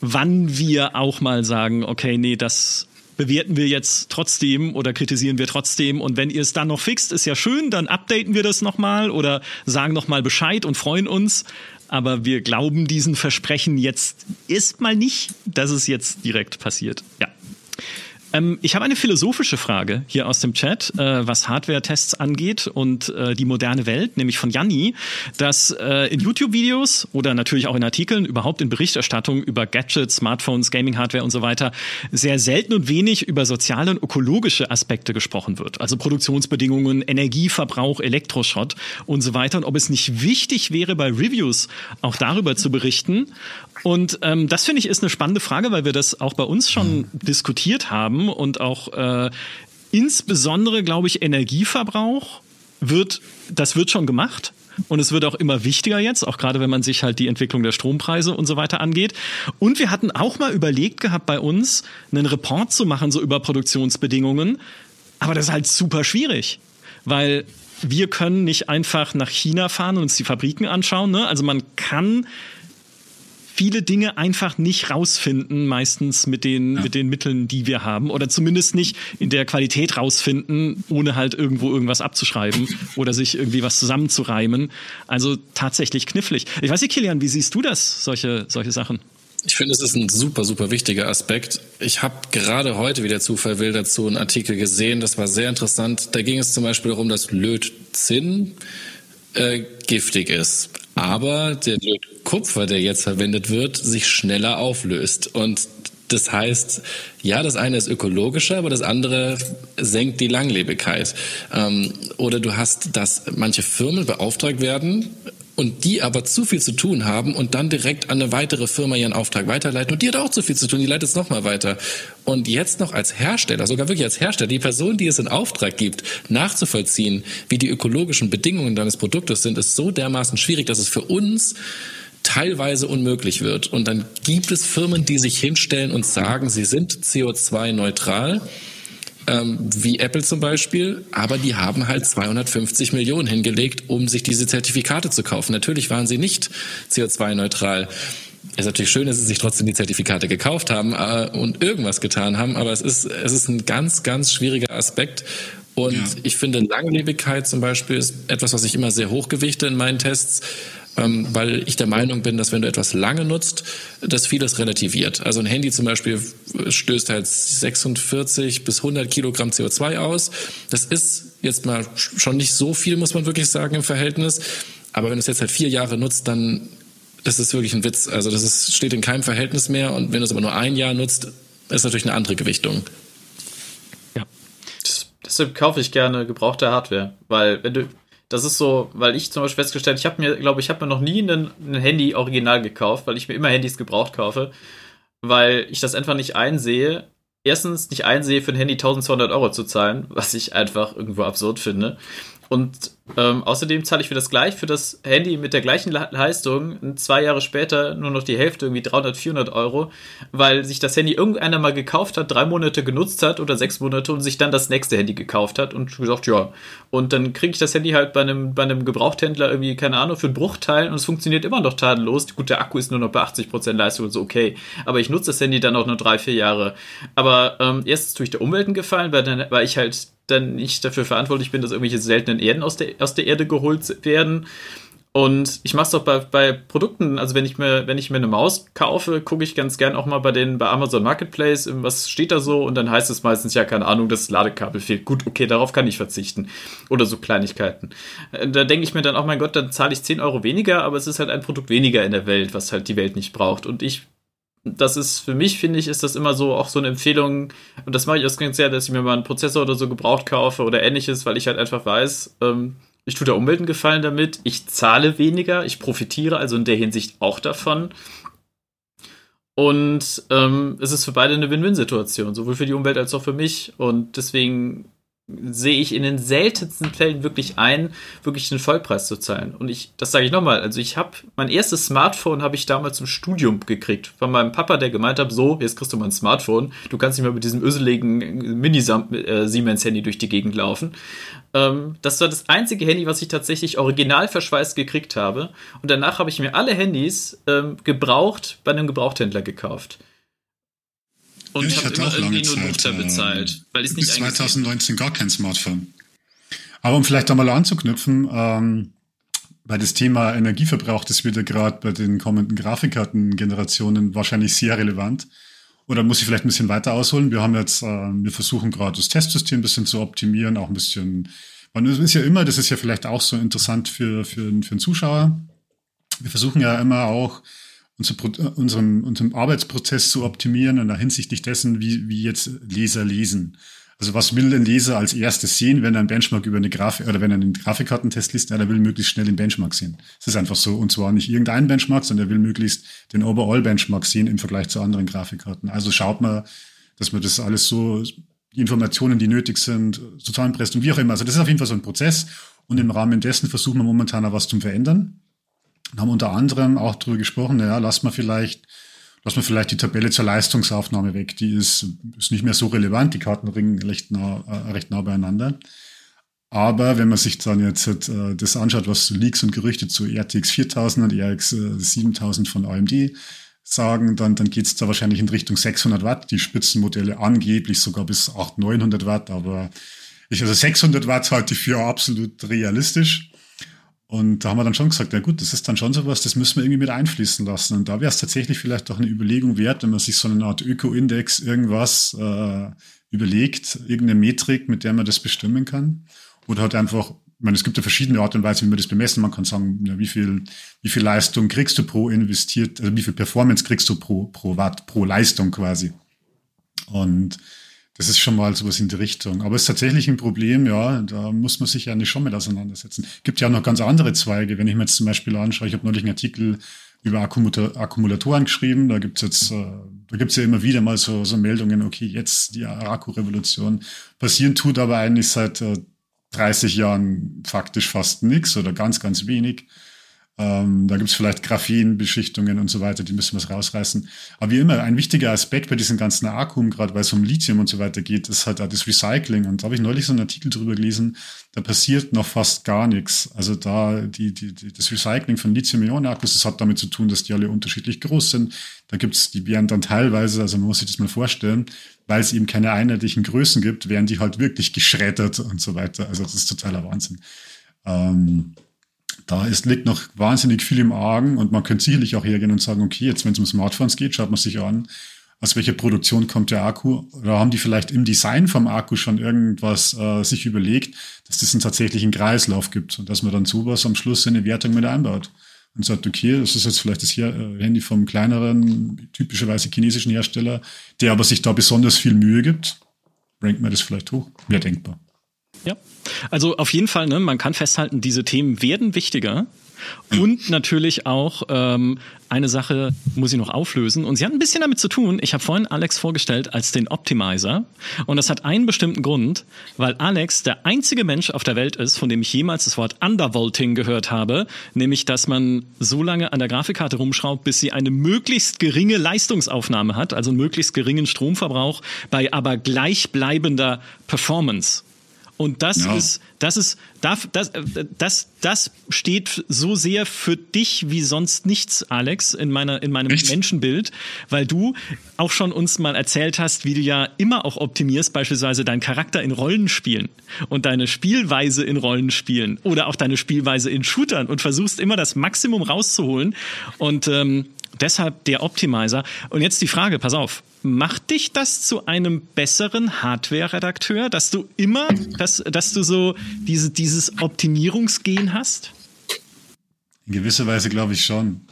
S1: Wann wir auch mal sagen, okay, nee, das bewerten wir jetzt trotzdem oder kritisieren wir trotzdem. Und wenn ihr es dann noch fixt, ist ja schön, dann updaten wir das nochmal oder sagen nochmal Bescheid und freuen uns. Aber wir glauben diesen Versprechen jetzt erstmal nicht, dass es jetzt direkt passiert. Ja. Ähm, ich habe eine philosophische Frage hier aus dem Chat, äh, was Hardware-Tests angeht und äh, die moderne Welt, nämlich von Janni, dass äh, in YouTube-Videos oder natürlich auch in Artikeln, überhaupt in Berichterstattung über Gadgets, Smartphones, Gaming-Hardware und so weiter, sehr selten und wenig über soziale und ökologische Aspekte gesprochen wird. Also Produktionsbedingungen, Energieverbrauch, Elektroschrott und so weiter. Und ob es nicht wichtig wäre, bei Reviews auch darüber zu berichten. Und ähm, das finde ich ist eine spannende Frage, weil wir das auch bei uns schon diskutiert haben und auch äh, insbesondere, glaube ich, Energieverbrauch wird, das wird schon gemacht. Und es wird auch immer wichtiger jetzt, auch gerade wenn man sich halt die Entwicklung der Strompreise und so weiter angeht. Und wir hatten auch mal überlegt gehabt, bei uns einen Report zu machen, so über Produktionsbedingungen. Aber das ist halt super schwierig, weil wir können nicht einfach nach China fahren und uns die Fabriken anschauen. Ne? Also man kann viele Dinge einfach nicht rausfinden, meistens mit den, ja. mit den Mitteln, die wir haben. Oder zumindest nicht in der Qualität rausfinden, ohne halt irgendwo irgendwas abzuschreiben oder sich irgendwie was zusammenzureimen. Also tatsächlich knifflig. Ich weiß nicht, Kilian, wie siehst du das, solche, solche Sachen?
S3: Ich finde, es ist ein super, super wichtiger Aspekt. Ich habe gerade heute, wie der Zufall will, dazu einen Artikel gesehen. Das war sehr interessant. Da ging es zum Beispiel darum, dass Lötzinn äh, giftig ist aber der Kupfer, der jetzt verwendet wird, sich schneller auflöst. Und das heißt, ja, das eine ist ökologischer, aber das andere senkt die Langlebigkeit. Ähm, oder du hast, dass manche Firmen beauftragt werden, und die aber zu viel zu tun haben und dann direkt an eine weitere Firma ihren Auftrag weiterleiten und die hat auch zu viel zu tun, die leitet es nochmal weiter. Und jetzt noch als Hersteller, sogar wirklich als Hersteller, die Person, die es in Auftrag gibt, nachzuvollziehen, wie die ökologischen Bedingungen deines Produktes sind, ist so dermaßen schwierig, dass es für uns teilweise unmöglich wird. Und dann gibt es Firmen, die sich hinstellen und sagen, sie sind CO2-neutral ähm, wie Apple zum Beispiel, aber die haben halt 250 Millionen hingelegt, um sich diese Zertifikate zu kaufen. Natürlich waren sie nicht CO2-neutral. Es ist natürlich schön, dass sie sich trotzdem die Zertifikate gekauft haben äh, und irgendwas getan haben, aber es ist, es ist ein ganz, ganz schwieriger Aspekt. Und ja. ich finde, Langlebigkeit zum Beispiel ist etwas, was ich immer sehr hochgewichte in meinen Tests ähm, weil ich der Meinung bin, dass wenn du etwas lange nutzt, das vieles relativiert. Also ein Handy zum Beispiel stößt halt 46 bis 100 Kilogramm CO2 aus. Das ist jetzt mal schon nicht so viel, muss man wirklich sagen, im Verhältnis. Aber wenn du es jetzt halt vier Jahre nutzt, dann ist es wirklich ein Witz. Also das ist, steht in keinem Verhältnis mehr. Und wenn du es aber nur ein Jahr nutzt, ist natürlich eine andere Gewichtung.
S4: Ja. Deshalb kaufe ich gerne gebrauchte Hardware, weil wenn du das ist so, weil ich zum Beispiel festgestellt, ich habe mir, glaube ich, habe mir noch nie ein, Handy original gekauft, weil ich mir immer Handys gebraucht kaufe, weil ich das einfach nicht einsehe. Erstens nicht einsehe, für ein Handy 1200 Euro zu zahlen, was ich einfach irgendwo absurd finde. Und ähm, außerdem zahle ich für das gleich, für das Handy mit der gleichen Leistung zwei Jahre später nur noch die Hälfte, irgendwie 300, 400 Euro, weil sich das Handy irgendeiner mal gekauft hat, drei Monate genutzt hat oder sechs Monate und sich dann das nächste Handy gekauft hat und gesagt, ja. Und dann kriege ich das Handy halt bei einem, bei einem Gebrauchthändler irgendwie, keine Ahnung, für einen Bruchteil und es funktioniert immer noch tadellos. Gut, der Akku ist nur noch bei 80% Leistung und so, okay. Aber ich nutze das Handy dann auch nur drei, vier Jahre. Aber ähm, erstens tue ich der Umwelt einen Gefallen, weil, dann, weil ich halt dann nicht dafür verantwortlich bin, dass irgendwelche seltenen Erden aus der, aus der Erde geholt werden. Und ich mache es auch bei, bei Produkten, also wenn ich mir, wenn ich mir eine Maus kaufe, gucke ich ganz gern auch mal bei den, bei Amazon Marketplace, was steht da so und dann heißt es meistens, ja, keine Ahnung, das Ladekabel fehlt. Gut, okay, darauf kann ich verzichten. Oder so Kleinigkeiten. Äh, da denke ich mir dann auch, mein Gott, dann zahle ich 10 Euro weniger, aber es ist halt ein Produkt weniger in der Welt, was halt die Welt nicht braucht. Und ich das ist für mich, finde ich, ist das immer so auch so eine Empfehlung. Und das mache ich ganz sehr, dass ich mir mal einen Prozessor oder so gebraucht kaufe oder ähnliches, weil ich halt einfach weiß, ähm, ich tue der Umwelt einen Gefallen damit, ich zahle weniger, ich profitiere also in der Hinsicht auch davon. Und ähm, es ist für beide eine Win-Win-Situation, sowohl für die Umwelt als auch für mich. Und deswegen sehe ich in den seltensten Fällen wirklich ein, wirklich einen Vollpreis zu zahlen. Und ich, das sage ich nochmal, also ich habe, mein erstes Smartphone habe ich damals im Studium gekriegt von meinem Papa, der gemeint hat, so, jetzt kriegst du mal ein Smartphone, du kannst nicht mehr mit diesem öseligen Mini-Siemens-Handy durch die Gegend laufen. Ähm, das war das einzige Handy, was ich tatsächlich original verschweißt gekriegt habe. Und danach habe ich mir alle Handys ähm, gebraucht bei einem Gebrauchthändler gekauft.
S2: Und ich hatte auch lange Zeit, äh, bezahlt, weil ich bis 2019 gar kein Smartphone. Aber um vielleicht da mal anzuknüpfen, ähm, weil das Thema Energieverbrauch, das wird ja gerade bei den kommenden Grafikkartengenerationen wahrscheinlich sehr relevant. oder muss ich vielleicht ein bisschen weiter ausholen? Wir haben jetzt, äh, wir versuchen gerade das Testsystem ein bisschen zu optimieren, auch ein bisschen, man ist ja immer, das ist ja vielleicht auch so interessant für, für, für einen Zuschauer. Wir versuchen ja immer auch, unser, unseren, unseren Arbeitsprozess zu optimieren und hinsichtlich dessen, wie, wie jetzt Leser lesen. Also was will ein Leser als erstes sehen, wenn er einen Benchmark über eine Grafik oder wenn er einen Grafikkartentest liest? Ja, der will möglichst schnell den Benchmark sehen. Das ist einfach so. Und zwar nicht irgendeinen Benchmark, sondern er will möglichst den Overall-Benchmark sehen im Vergleich zu anderen Grafikkarten. Also schaut mal, dass man das alles so, die Informationen, die nötig sind, zusammenpresst und wie auch immer. Also das ist auf jeden Fall so ein Prozess. Und im Rahmen dessen versuchen wir momentan auch was zu verändern. Und haben unter anderem auch darüber gesprochen, naja, lass mal vielleicht lass mal vielleicht die Tabelle zur Leistungsaufnahme weg. Die ist, ist nicht mehr so relevant. Die Karten ringen recht nah, äh, recht nah beieinander. Aber wenn man sich dann jetzt äh, das anschaut, was Leaks und Gerüchte zu RTX 4000 und RX äh, 7000 von AMD sagen, dann, dann geht's da wahrscheinlich in Richtung 600 Watt. Die Spitzenmodelle angeblich sogar bis 800, 900 Watt. Aber ich, also 600 Watt halte ich für absolut realistisch. Und da haben wir dann schon gesagt, ja gut, das ist dann schon sowas, das müssen wir irgendwie mit einfließen lassen. Und da wäre es tatsächlich vielleicht auch eine Überlegung wert, wenn man sich so eine Art Öko-Index irgendwas äh, überlegt, irgendeine Metrik, mit der man das bestimmen kann. Oder halt einfach, ich meine, es gibt ja verschiedene Art und Weise, wie man das bemessen. Man kann sagen, ja, wie viel, wie viel Leistung kriegst du pro investiert, also wie viel Performance kriegst du pro, pro Watt, pro Leistung quasi. Und das ist schon mal sowas in die Richtung. Aber es ist tatsächlich ein Problem, ja, da muss man sich ja nicht schon mit auseinandersetzen. Gibt ja auch noch ganz andere Zweige. Wenn ich mir jetzt zum Beispiel anschaue, ich habe neulich einen Artikel über Akkumulatoren geschrieben, da gibt's jetzt, äh, da gibt's ja immer wieder mal so, so Meldungen, okay, jetzt die Akku-Revolution passieren tut aber eigentlich seit äh, 30 Jahren faktisch fast nichts oder ganz, ganz wenig. Ähm, da gibt es vielleicht Graphenbeschichtungen und so weiter, die müssen wir rausreißen. Aber wie immer, ein wichtiger Aspekt bei diesen ganzen Akkum, gerade weil es um Lithium und so weiter geht, ist halt auch das Recycling. Und da habe ich neulich so einen Artikel drüber gelesen, da passiert noch fast gar nichts. Also da die, die, die das Recycling von Lithium-Ionen-Akkus, das hat damit zu tun, dass die alle unterschiedlich groß sind. Da gibt's, die werden dann teilweise, also man muss sich das mal vorstellen, weil es eben keine einheitlichen Größen gibt, werden die halt wirklich geschreddert und so weiter. Also das ist totaler Wahnsinn. Ähm, da ist, liegt noch wahnsinnig viel im Argen und man könnte sicherlich auch hergehen und sagen, okay, jetzt wenn es um Smartphones geht, schaut man sich an, aus welcher Produktion kommt der Akku? Oder haben die vielleicht im Design vom Akku schon irgendwas äh, sich überlegt, dass das einen tatsächlichen Kreislauf gibt und dass man dann sowas am Schluss in eine Wertung mit einbaut und sagt, okay, das ist jetzt vielleicht das äh, Handy vom kleineren, typischerweise chinesischen Hersteller, der aber sich da besonders viel Mühe gibt, rankt man das vielleicht hoch? Wäre denkbar.
S1: Ja, also auf jeden Fall, ne, man kann festhalten, diese Themen werden wichtiger. Und natürlich auch ähm, eine Sache muss ich noch auflösen. Und sie hat ein bisschen damit zu tun. Ich habe vorhin Alex vorgestellt als den Optimizer. Und das hat einen bestimmten Grund, weil Alex der einzige Mensch auf der Welt ist, von dem ich jemals das Wort Undervolting gehört habe. Nämlich, dass man so lange an der Grafikkarte rumschraubt, bis sie eine möglichst geringe Leistungsaufnahme hat, also einen möglichst geringen Stromverbrauch bei aber gleichbleibender Performance. Und das ja. ist, das ist, das, das, das, das steht so sehr für dich wie sonst nichts, Alex, in meiner, in meinem Echt? Menschenbild, weil du auch schon uns mal erzählt hast, wie du ja immer auch optimierst, beispielsweise deinen Charakter in Rollenspielen und deine Spielweise in Rollenspielen oder auch deine Spielweise in Shootern und versuchst immer das Maximum rauszuholen und ähm, deshalb der Optimizer. Und jetzt die Frage, pass auf, macht dich das zu einem besseren Hardware-Redakteur, dass du immer, dass, dass du so diese, dieses Optimierungsgehen hast?
S2: In gewisser Weise glaube ich schon.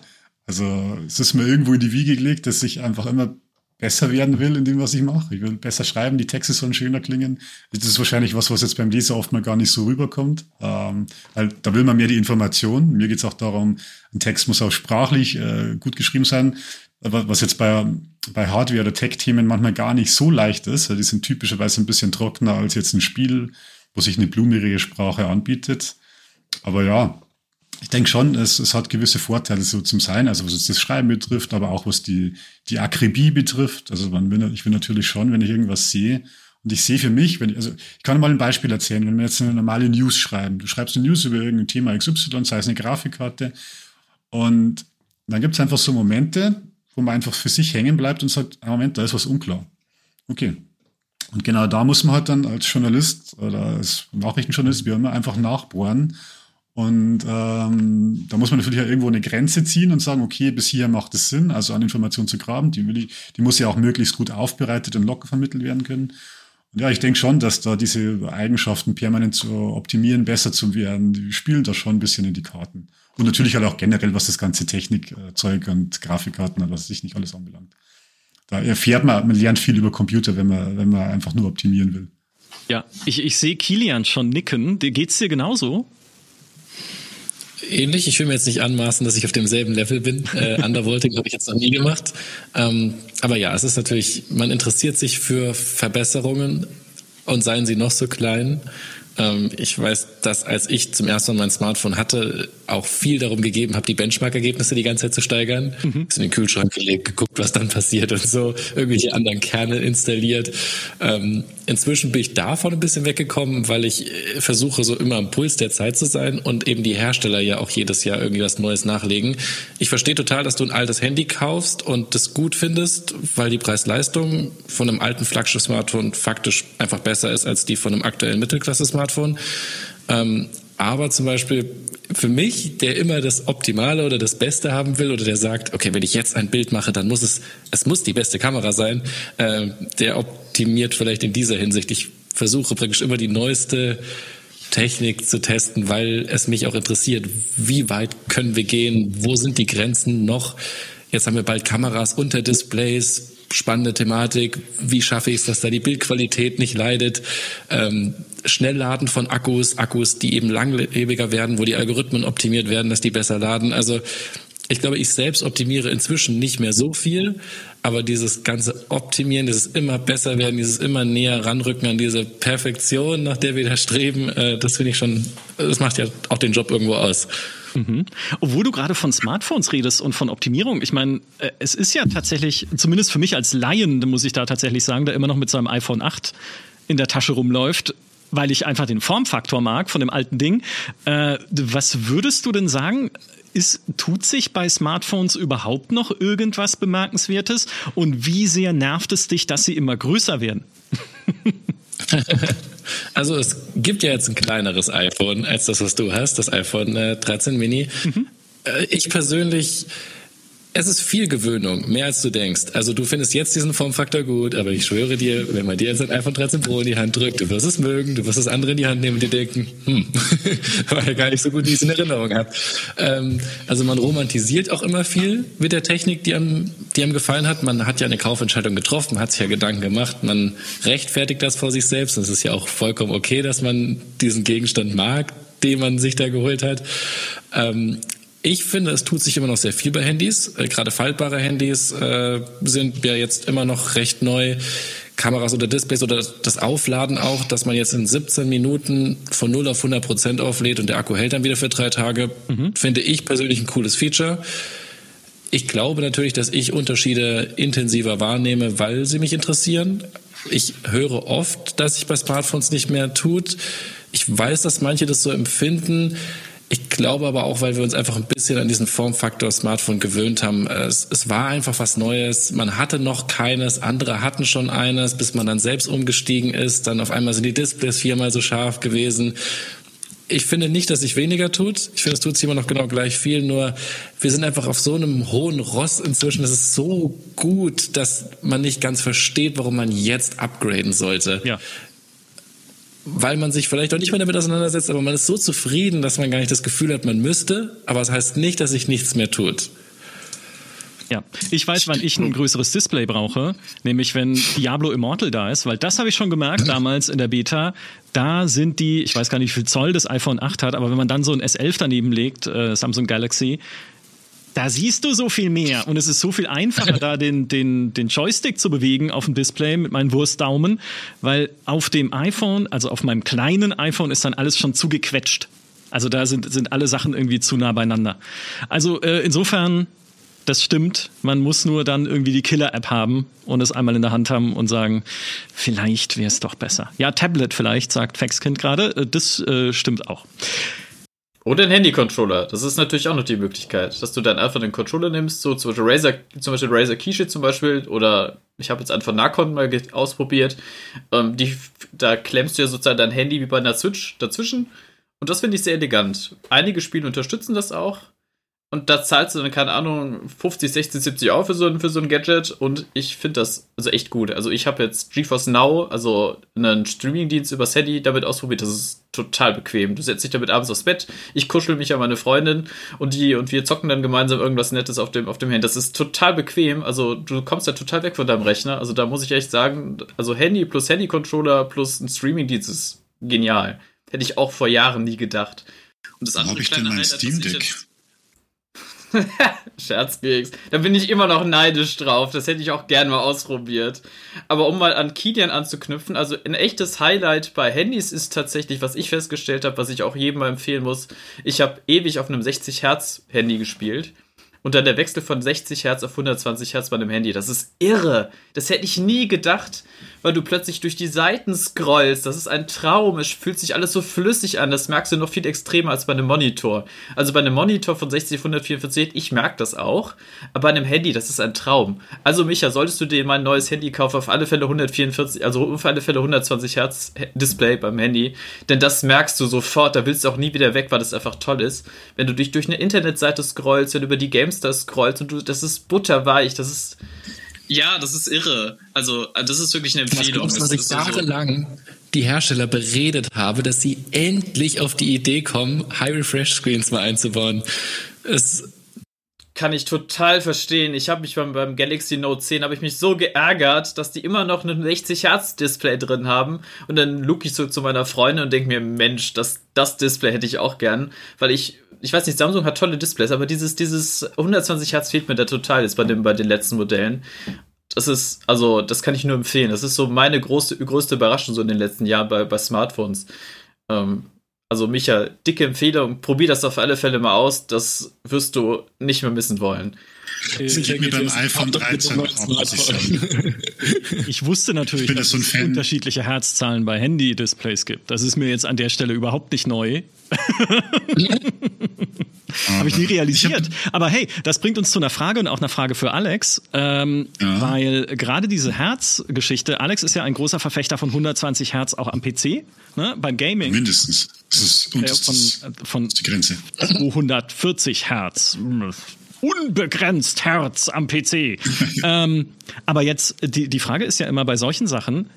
S2: Also es ist mir irgendwo in die Wiege gelegt, dass ich einfach immer besser werden will in dem, was ich mache. Ich will besser schreiben, die Texte sollen schöner klingen. Das ist wahrscheinlich was, was jetzt beim Leser oft mal gar nicht so rüberkommt. Ähm, weil da will man mehr die Information. Mir geht es auch darum, ein Text muss auch sprachlich äh, gut geschrieben sein was jetzt bei, bei Hardware- oder Tech-Themen manchmal gar nicht so leicht ist. Die sind typischerweise ein bisschen trockener als jetzt ein Spiel, wo sich eine blumige Sprache anbietet. Aber ja, ich denke schon, es, es hat gewisse Vorteile so zum Sein, also was das Schreiben betrifft, aber auch was die, die Akribie betrifft. Also man will, ich will natürlich schon, wenn ich irgendwas sehe, und ich sehe für mich, wenn ich, also ich kann mal ein Beispiel erzählen, wenn wir jetzt eine normale News schreiben, du schreibst eine News über irgendein Thema XY, sei es eine Grafikkarte, und dann gibt es einfach so Momente, wo man einfach für sich hängen bleibt und sagt, ah, Moment, da ist was unklar. Okay. Und genau da muss man halt dann als Journalist oder als Nachrichtenjournalist, wie immer, einfach nachbohren. Und ähm, da muss man natürlich ja irgendwo eine Grenze ziehen und sagen, okay, bis hier macht es Sinn, also an Informationen zu graben. Die, will ich, die muss ja auch möglichst gut aufbereitet und locker vermittelt werden können. Und ja, ich denke schon, dass da diese Eigenschaften permanent zu optimieren, besser zu werden, die spielen da schon ein bisschen in die Karten. Und natürlich halt auch generell, was das ganze Technikzeug und Grafikkarten und was sich nicht alles anbelangt. Da erfährt man, man lernt viel über Computer, wenn man, wenn man einfach nur optimieren will.
S1: Ja, ich, ich sehe Kilian schon nicken. Geht's dir genauso?
S3: Ähnlich. Ich will mir jetzt nicht anmaßen, dass ich auf demselben Level bin. Äh, Undervolting habe ich jetzt noch nie gemacht. Ähm, aber ja, es ist natürlich, man interessiert sich für Verbesserungen und seien sie noch so klein. Ähm, ich weiß, dass als ich zum ersten Mal mein Smartphone hatte, auch viel darum gegeben habe, die Benchmark-Ergebnisse die ganze Zeit zu steigern. Mhm. Ist in den Kühlschrank gelegt, geguckt, was dann passiert und so, irgendwelche anderen Kerne installiert. Ähm, inzwischen bin ich davon ein bisschen weggekommen, weil ich äh, versuche, so immer am Puls der Zeit zu sein und eben die Hersteller ja auch jedes Jahr irgendwie was Neues nachlegen. Ich verstehe total, dass du ein altes Handy kaufst und das gut findest, weil die Preis-Leistung von einem alten Flaggschiff-Smartphone faktisch einfach besser ist als die von einem aktuellen Mittelklasse-Smartphone. Ähm, aber zum Beispiel für mich, der immer das Optimale oder das Beste haben will oder der sagt, okay, wenn ich jetzt ein Bild mache, dann muss es, es muss die beste Kamera sein, äh, der optimiert vielleicht in dieser Hinsicht. Ich versuche praktisch immer die neueste Technik zu testen, weil es mich auch interessiert, wie weit können wir gehen, wo sind die Grenzen noch. Jetzt haben wir bald Kameras unter Displays, spannende Thematik. Wie schaffe ich es, dass da die Bildqualität nicht leidet? Ähm, Schnellladen von Akkus, Akkus, die eben langlebiger werden, wo die Algorithmen optimiert werden, dass die besser laden. Also ich glaube, ich selbst optimiere inzwischen nicht mehr so viel, aber dieses ganze Optimieren, dieses immer besser werden, dieses immer näher ranrücken an diese Perfektion, nach der wir da streben, äh, das finde ich schon, das macht ja auch den Job irgendwo aus.
S1: Mhm. Obwohl du gerade von Smartphones redest und von Optimierung. Ich meine, äh, es ist ja tatsächlich, zumindest für mich als Laien, muss ich da tatsächlich sagen, der immer noch mit seinem iPhone 8 in der Tasche rumläuft, weil ich einfach den Formfaktor mag von dem alten Ding. Äh, was würdest du denn sagen? Ist, tut sich bei Smartphones überhaupt noch irgendwas Bemerkenswertes? Und wie sehr nervt es dich, dass sie immer größer werden?
S3: also es gibt ja jetzt ein kleineres iPhone als das, was du hast, das iPhone äh, 13 Mini. Mhm. Äh, ich persönlich es ist viel Gewöhnung, mehr als du denkst. Also du findest jetzt diesen Formfaktor gut, aber ich schwöre dir, wenn man dir jetzt ein iPhone 13 Pro in die Hand drückt, du wirst es mögen, du wirst das andere in die Hand nehmen und dir denken, hm, war ja gar nicht so gut, wie ich es in Erinnerung habe. Ähm, also man romantisiert auch immer viel mit der Technik, die einem, die einem gefallen hat. Man hat ja eine Kaufentscheidung getroffen, hat sich ja Gedanken gemacht, man rechtfertigt das vor sich selbst. Das ist ja auch vollkommen okay, dass man diesen Gegenstand mag, den man sich da geholt hat. Ähm, ich finde, es tut sich immer noch sehr viel bei Handys. Äh, gerade faltbare Handys äh, sind ja jetzt immer noch recht neu. Kameras oder Displays oder das Aufladen auch, dass man jetzt in 17 Minuten von 0 auf 100 Prozent auflädt und der Akku hält dann wieder für drei Tage, mhm. finde ich persönlich ein cooles Feature. Ich glaube natürlich, dass ich Unterschiede intensiver wahrnehme, weil sie mich interessieren. Ich höre oft, dass sich bei Smartphones nicht mehr tut. Ich weiß, dass manche das so empfinden. Ich glaube aber auch, weil wir uns einfach ein bisschen an diesen Formfaktor Smartphone gewöhnt haben. Es, es, war einfach was Neues. Man hatte noch keines, andere hatten schon eines, bis man dann selbst umgestiegen ist. Dann auf einmal sind die Displays viermal so scharf gewesen. Ich finde nicht, dass sich weniger tut. Ich finde, es tut sich immer noch genau gleich viel. Nur wir sind einfach auf so einem hohen Ross inzwischen. Es ist so gut, dass man nicht ganz versteht, warum man jetzt upgraden sollte. Ja weil man sich vielleicht auch nicht mehr damit auseinandersetzt, aber man ist so zufrieden, dass man gar nicht das Gefühl hat, man müsste. Aber es das heißt nicht, dass sich nichts mehr tut.
S1: Ja, ich weiß, wann ich ein größeres Display brauche, nämlich wenn Diablo Immortal da ist, weil das habe ich schon gemerkt damals in der Beta. Da sind die, ich weiß gar nicht, wie viel Zoll das iPhone 8 hat, aber wenn man dann so ein S11 daneben legt, äh, Samsung Galaxy, da siehst du so viel mehr und es ist so viel einfacher, da den, den, den Joystick zu bewegen auf dem Display mit meinem Wurstdaumen, weil auf dem iPhone, also auf meinem kleinen iPhone, ist dann alles schon zugequetscht. Also da sind, sind alle Sachen irgendwie zu nah beieinander. Also äh, insofern, das stimmt. Man muss nur dann irgendwie die Killer-App haben und es einmal in der Hand haben und sagen, vielleicht wäre es doch besser. Ja, Tablet vielleicht, sagt Faxkind gerade. Äh, das äh, stimmt auch.
S4: Oder ein Handy-Controller. Das ist natürlich auch noch die Möglichkeit, dass du dann einfach den Controller nimmst, so zum Beispiel Razer, zum Beispiel Razer Keyshit zum Beispiel, oder ich habe jetzt einfach Nakon mal ausprobiert. Ähm, die, da klemmst du ja sozusagen dein Handy wie bei einer Switch dazwischen. Und das finde ich sehr elegant. Einige Spiele unterstützen das auch. Und da zahlst du dann, keine Ahnung, 50, 60, 70 Euro für so, ein, für so ein Gadget und ich finde das also echt gut. Also ich habe jetzt GeForce Now, also einen Streamingdienst übers Handy damit ausprobiert. Das ist total bequem. Du setzt dich damit abends aufs Bett, ich kuschel mich an meine Freundin und die und wir zocken dann gemeinsam irgendwas Nettes auf dem, auf dem Handy. Das ist total bequem. Also du kommst ja total weg von deinem Rechner. Also da muss ich echt sagen, also Handy plus Handy-Controller plus ein Streamingdienst ist genial. Hätte ich auch vor Jahren nie gedacht.
S2: Und das andere habe ich denn mein Steam Deck?
S4: Scherzkeks. Da bin ich immer noch neidisch drauf. Das hätte ich auch gern mal ausprobiert. Aber um mal an Kilian anzuknüpfen, also ein echtes Highlight bei Handys ist tatsächlich, was ich festgestellt habe, was ich auch jedem mal empfehlen muss. Ich habe ewig auf einem 60 Hertz Handy gespielt. Und dann der Wechsel von 60 Hertz auf 120 Hertz bei einem Handy. Das ist irre. Das hätte ich nie gedacht weil du plötzlich durch die Seiten scrollst. Das ist ein Traum. Es fühlt sich alles so flüssig an. Das merkst du noch viel extremer als bei einem Monitor. Also bei einem Monitor von 60 auf 144, ich merke das auch. Aber bei einem Handy, das ist ein Traum. Also Micha, solltest du dir mal ein neues Handy kaufen, auf alle Fälle 144, also auf alle Fälle 120 Hertz Display beim Handy. Denn das merkst du sofort. Da willst du auch nie wieder weg, weil das einfach toll ist. Wenn du dich durch eine Internetseite scrollst, wenn du über die Gamestar scrollst und du, das ist butterweich. Das ist, ja, das ist irre. Also, das ist wirklich eine Empfehlung.
S3: Was glaubst, was ich jahrelang die Hersteller beredet habe, dass sie endlich auf die Idee kommen, High Refresh Screens mal einzubauen. Es
S4: kann ich total verstehen. Ich habe mich beim, beim Galaxy Note 10 habe ich mich so geärgert, dass die immer noch ein 60 Hertz Display drin haben und dann look ich so zu meiner Freundin und denke mir, Mensch, das das Display hätte ich auch gern, weil ich ich weiß nicht, Samsung hat tolle Displays, aber dieses, dieses 120 Hertz fehlt mir da total jetzt bei, dem, bei den letzten Modellen. Das ist, also, das kann ich nur empfehlen. Das ist so meine große, größte Überraschung so in den letzten Jahren bei, bei Smartphones. Ähm, also, Micha, dicke Empfehlung. Probier das auf alle Fälle mal aus. Das wirst du nicht mehr missen wollen.
S2: Das geht mir beim iPhone 13
S1: Ich wusste natürlich, dass so es unterschiedliche Herzzahlen bei Handy-Displays gibt. Das ist mir jetzt an der Stelle überhaupt nicht neu. Habe ich nie realisiert. Ich Aber hey, das bringt uns zu einer Frage und auch einer Frage für Alex, ähm, ja. weil gerade diese Herz-Geschichte, Alex ist ja ein großer Verfechter von 120 Hertz auch am PC, ne, beim Gaming.
S2: Mindestens. Das ist, und äh, von, von die Grenze.
S1: 240 Hertz unbegrenzt Herz am PC. ähm, aber jetzt, die, die Frage ist ja immer bei solchen Sachen,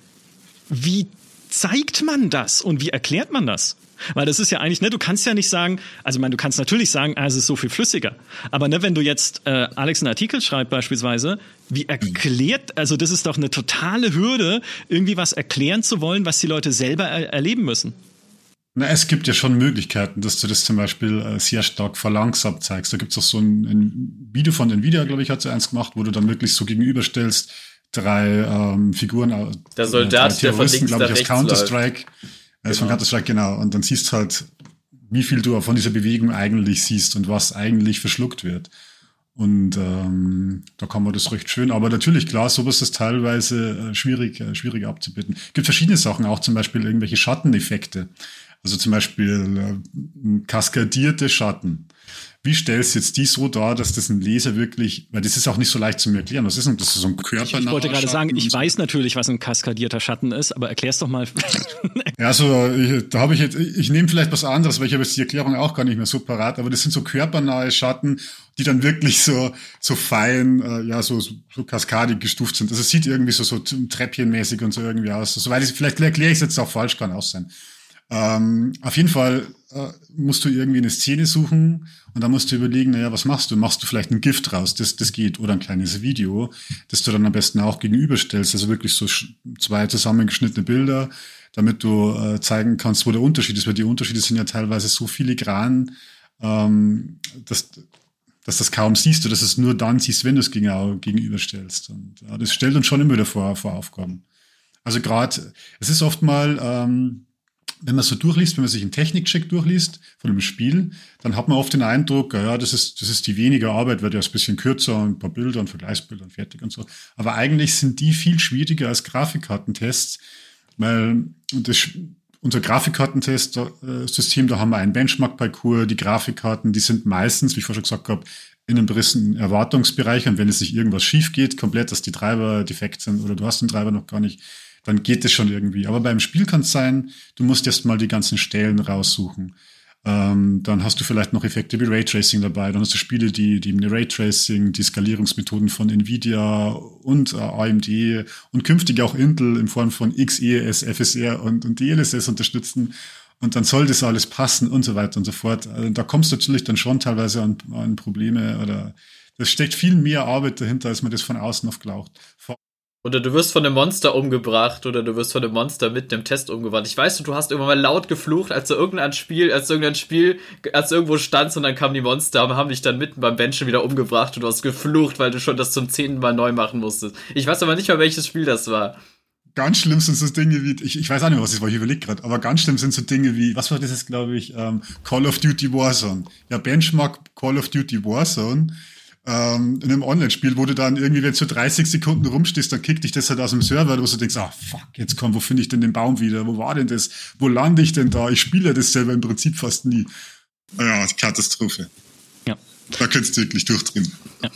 S1: wie zeigt man das und wie erklärt man das? Weil das ist ja eigentlich, ne, du kannst ja nicht sagen, also ich meine, du kannst natürlich sagen, ah, es ist so viel flüssiger. Aber ne, wenn du jetzt äh, Alex einen Artikel schreibt beispielsweise, wie erklärt, also das ist doch eine totale Hürde, irgendwie was erklären zu wollen, was die Leute selber er erleben müssen.
S2: Na, es gibt ja schon Möglichkeiten, dass du das zum Beispiel äh, sehr stark verlangsamt zeigst. Da gibt es auch so ein, ein, Video von Nvidia, glaube ich, hat sie eins gemacht, wo du dann wirklich so gegenüberstellst, drei ähm, Figuren. Äh,
S4: der Soldat, äh, der von links
S2: glaube ich, aus Counter-Strike. Genau. Von Counter-Strike, genau. Und dann siehst du halt, wie viel du von dieser Bewegung eigentlich siehst und was eigentlich verschluckt wird. Und ähm, da kann man das recht schön. Aber natürlich, klar, sowas ist teilweise äh, schwierig, äh, schwierig abzubilden. Es gibt verschiedene Sachen, auch zum Beispiel irgendwelche Schatteneffekte. Also zum Beispiel äh, kaskadierte Schatten. Wie stellst du jetzt die so dar, dass das ein Leser wirklich, weil das ist auch nicht so leicht zu mir erklären. Was ist denn das? Ist so ein Körper?
S1: Ich, ich wollte gerade sagen, ich weiß natürlich, was ein kaskadierter Schatten ist, aber erklär's doch mal.
S2: ja, also ich, da habe ich jetzt, ich nehme vielleicht was anderes, weil ich habe jetzt die Erklärung auch gar nicht mehr so parat, aber das sind so körpernahe Schatten, die dann wirklich so so fein, äh, ja, so, so kaskadig gestuft sind. Also es sieht irgendwie so so Treppchenmäßig und so irgendwie aus. Soweit ich, vielleicht erkläre ich es jetzt auch falsch, kann auch sein. Ähm, auf jeden Fall äh, musst du irgendwie eine Szene suchen und dann musst du überlegen, naja, was machst du? Machst du vielleicht ein Gift raus, das, das geht, oder ein kleines Video, das du dann am besten auch gegenüberstellst, also wirklich so zwei zusammengeschnittene Bilder, damit du äh, zeigen kannst, wo der Unterschied ist, weil die Unterschiede sind ja teilweise so filigran, ähm, dass, dass das kaum siehst du, dass es nur dann siehst, wenn du es gegenüberstellst. Und ja, das stellt uns schon immer wieder vor, vor Aufgaben. Also gerade, es ist oft mal, ähm, wenn man so durchliest, wenn man sich einen Technikcheck durchliest von einem Spiel, dann hat man oft den Eindruck, ja, das ist, das ist die weniger Arbeit, wird ja ein bisschen kürzer und ein paar Bilder und Vergleichsbilder und fertig und so. Aber eigentlich sind die viel schwieriger als Grafikkartentests, weil das, unser Grafikkartentest-System, da haben wir einen Benchmark-Parcours, die Grafikkarten, die sind meistens, wie ich vorher schon gesagt habe, in einem gewissen Erwartungsbereich und wenn es sich irgendwas schief geht, komplett, dass die Treiber defekt sind oder du hast den Treiber noch gar nicht, dann geht es schon irgendwie. Aber beim Spiel kann es sein, du musst erst mal die ganzen Stellen raussuchen. Ähm, dann hast du vielleicht noch Effekte wie Raytracing dabei. Dann hast du Spiele, die, die Raytracing, die Skalierungsmethoden von Nvidia und äh, AMD und künftig auch Intel in Form von XES, FSR und, und DLSS unterstützen. Und dann soll das alles passen und so weiter und so fort. Also da kommst du natürlich dann schon teilweise an, an Probleme oder das steckt viel mehr Arbeit dahinter, als man das von außen oft glaubt.
S4: Oder du wirst von einem Monster umgebracht oder du wirst von einem Monster mit einem Test umgebracht. Ich weiß, du hast irgendwann mal laut geflucht, als du irgendein Spiel, als du irgendein Spiel, als du irgendwo standst und dann kamen die Monster und haben dich dann mitten beim Benchen wieder umgebracht und du hast geflucht, weil du schon das zum zehnten Mal neu machen musstest. Ich weiß aber nicht mal, welches Spiel das war.
S2: Ganz schlimm sind so Dinge wie, ich, ich weiß auch nicht, was es war, ich überlege gerade, aber ganz schlimm sind so Dinge wie, was war das jetzt, glaube ich, ähm, Call of Duty Warzone. Ja, Benchmark Call of Duty Warzone ähm, in einem Online-Spiel, wo du dann irgendwie, wenn du 30 Sekunden rumstehst, dann kickt dich das halt aus dem Server, wo du denkst, ah, fuck, jetzt komm, wo finde ich denn den Baum wieder? Wo war denn das? Wo lande ich denn da? Ich spiele das selber im Prinzip fast nie. Ja, Katastrophe. Ja. Da könntest du wirklich durchdrehen.
S1: Ja.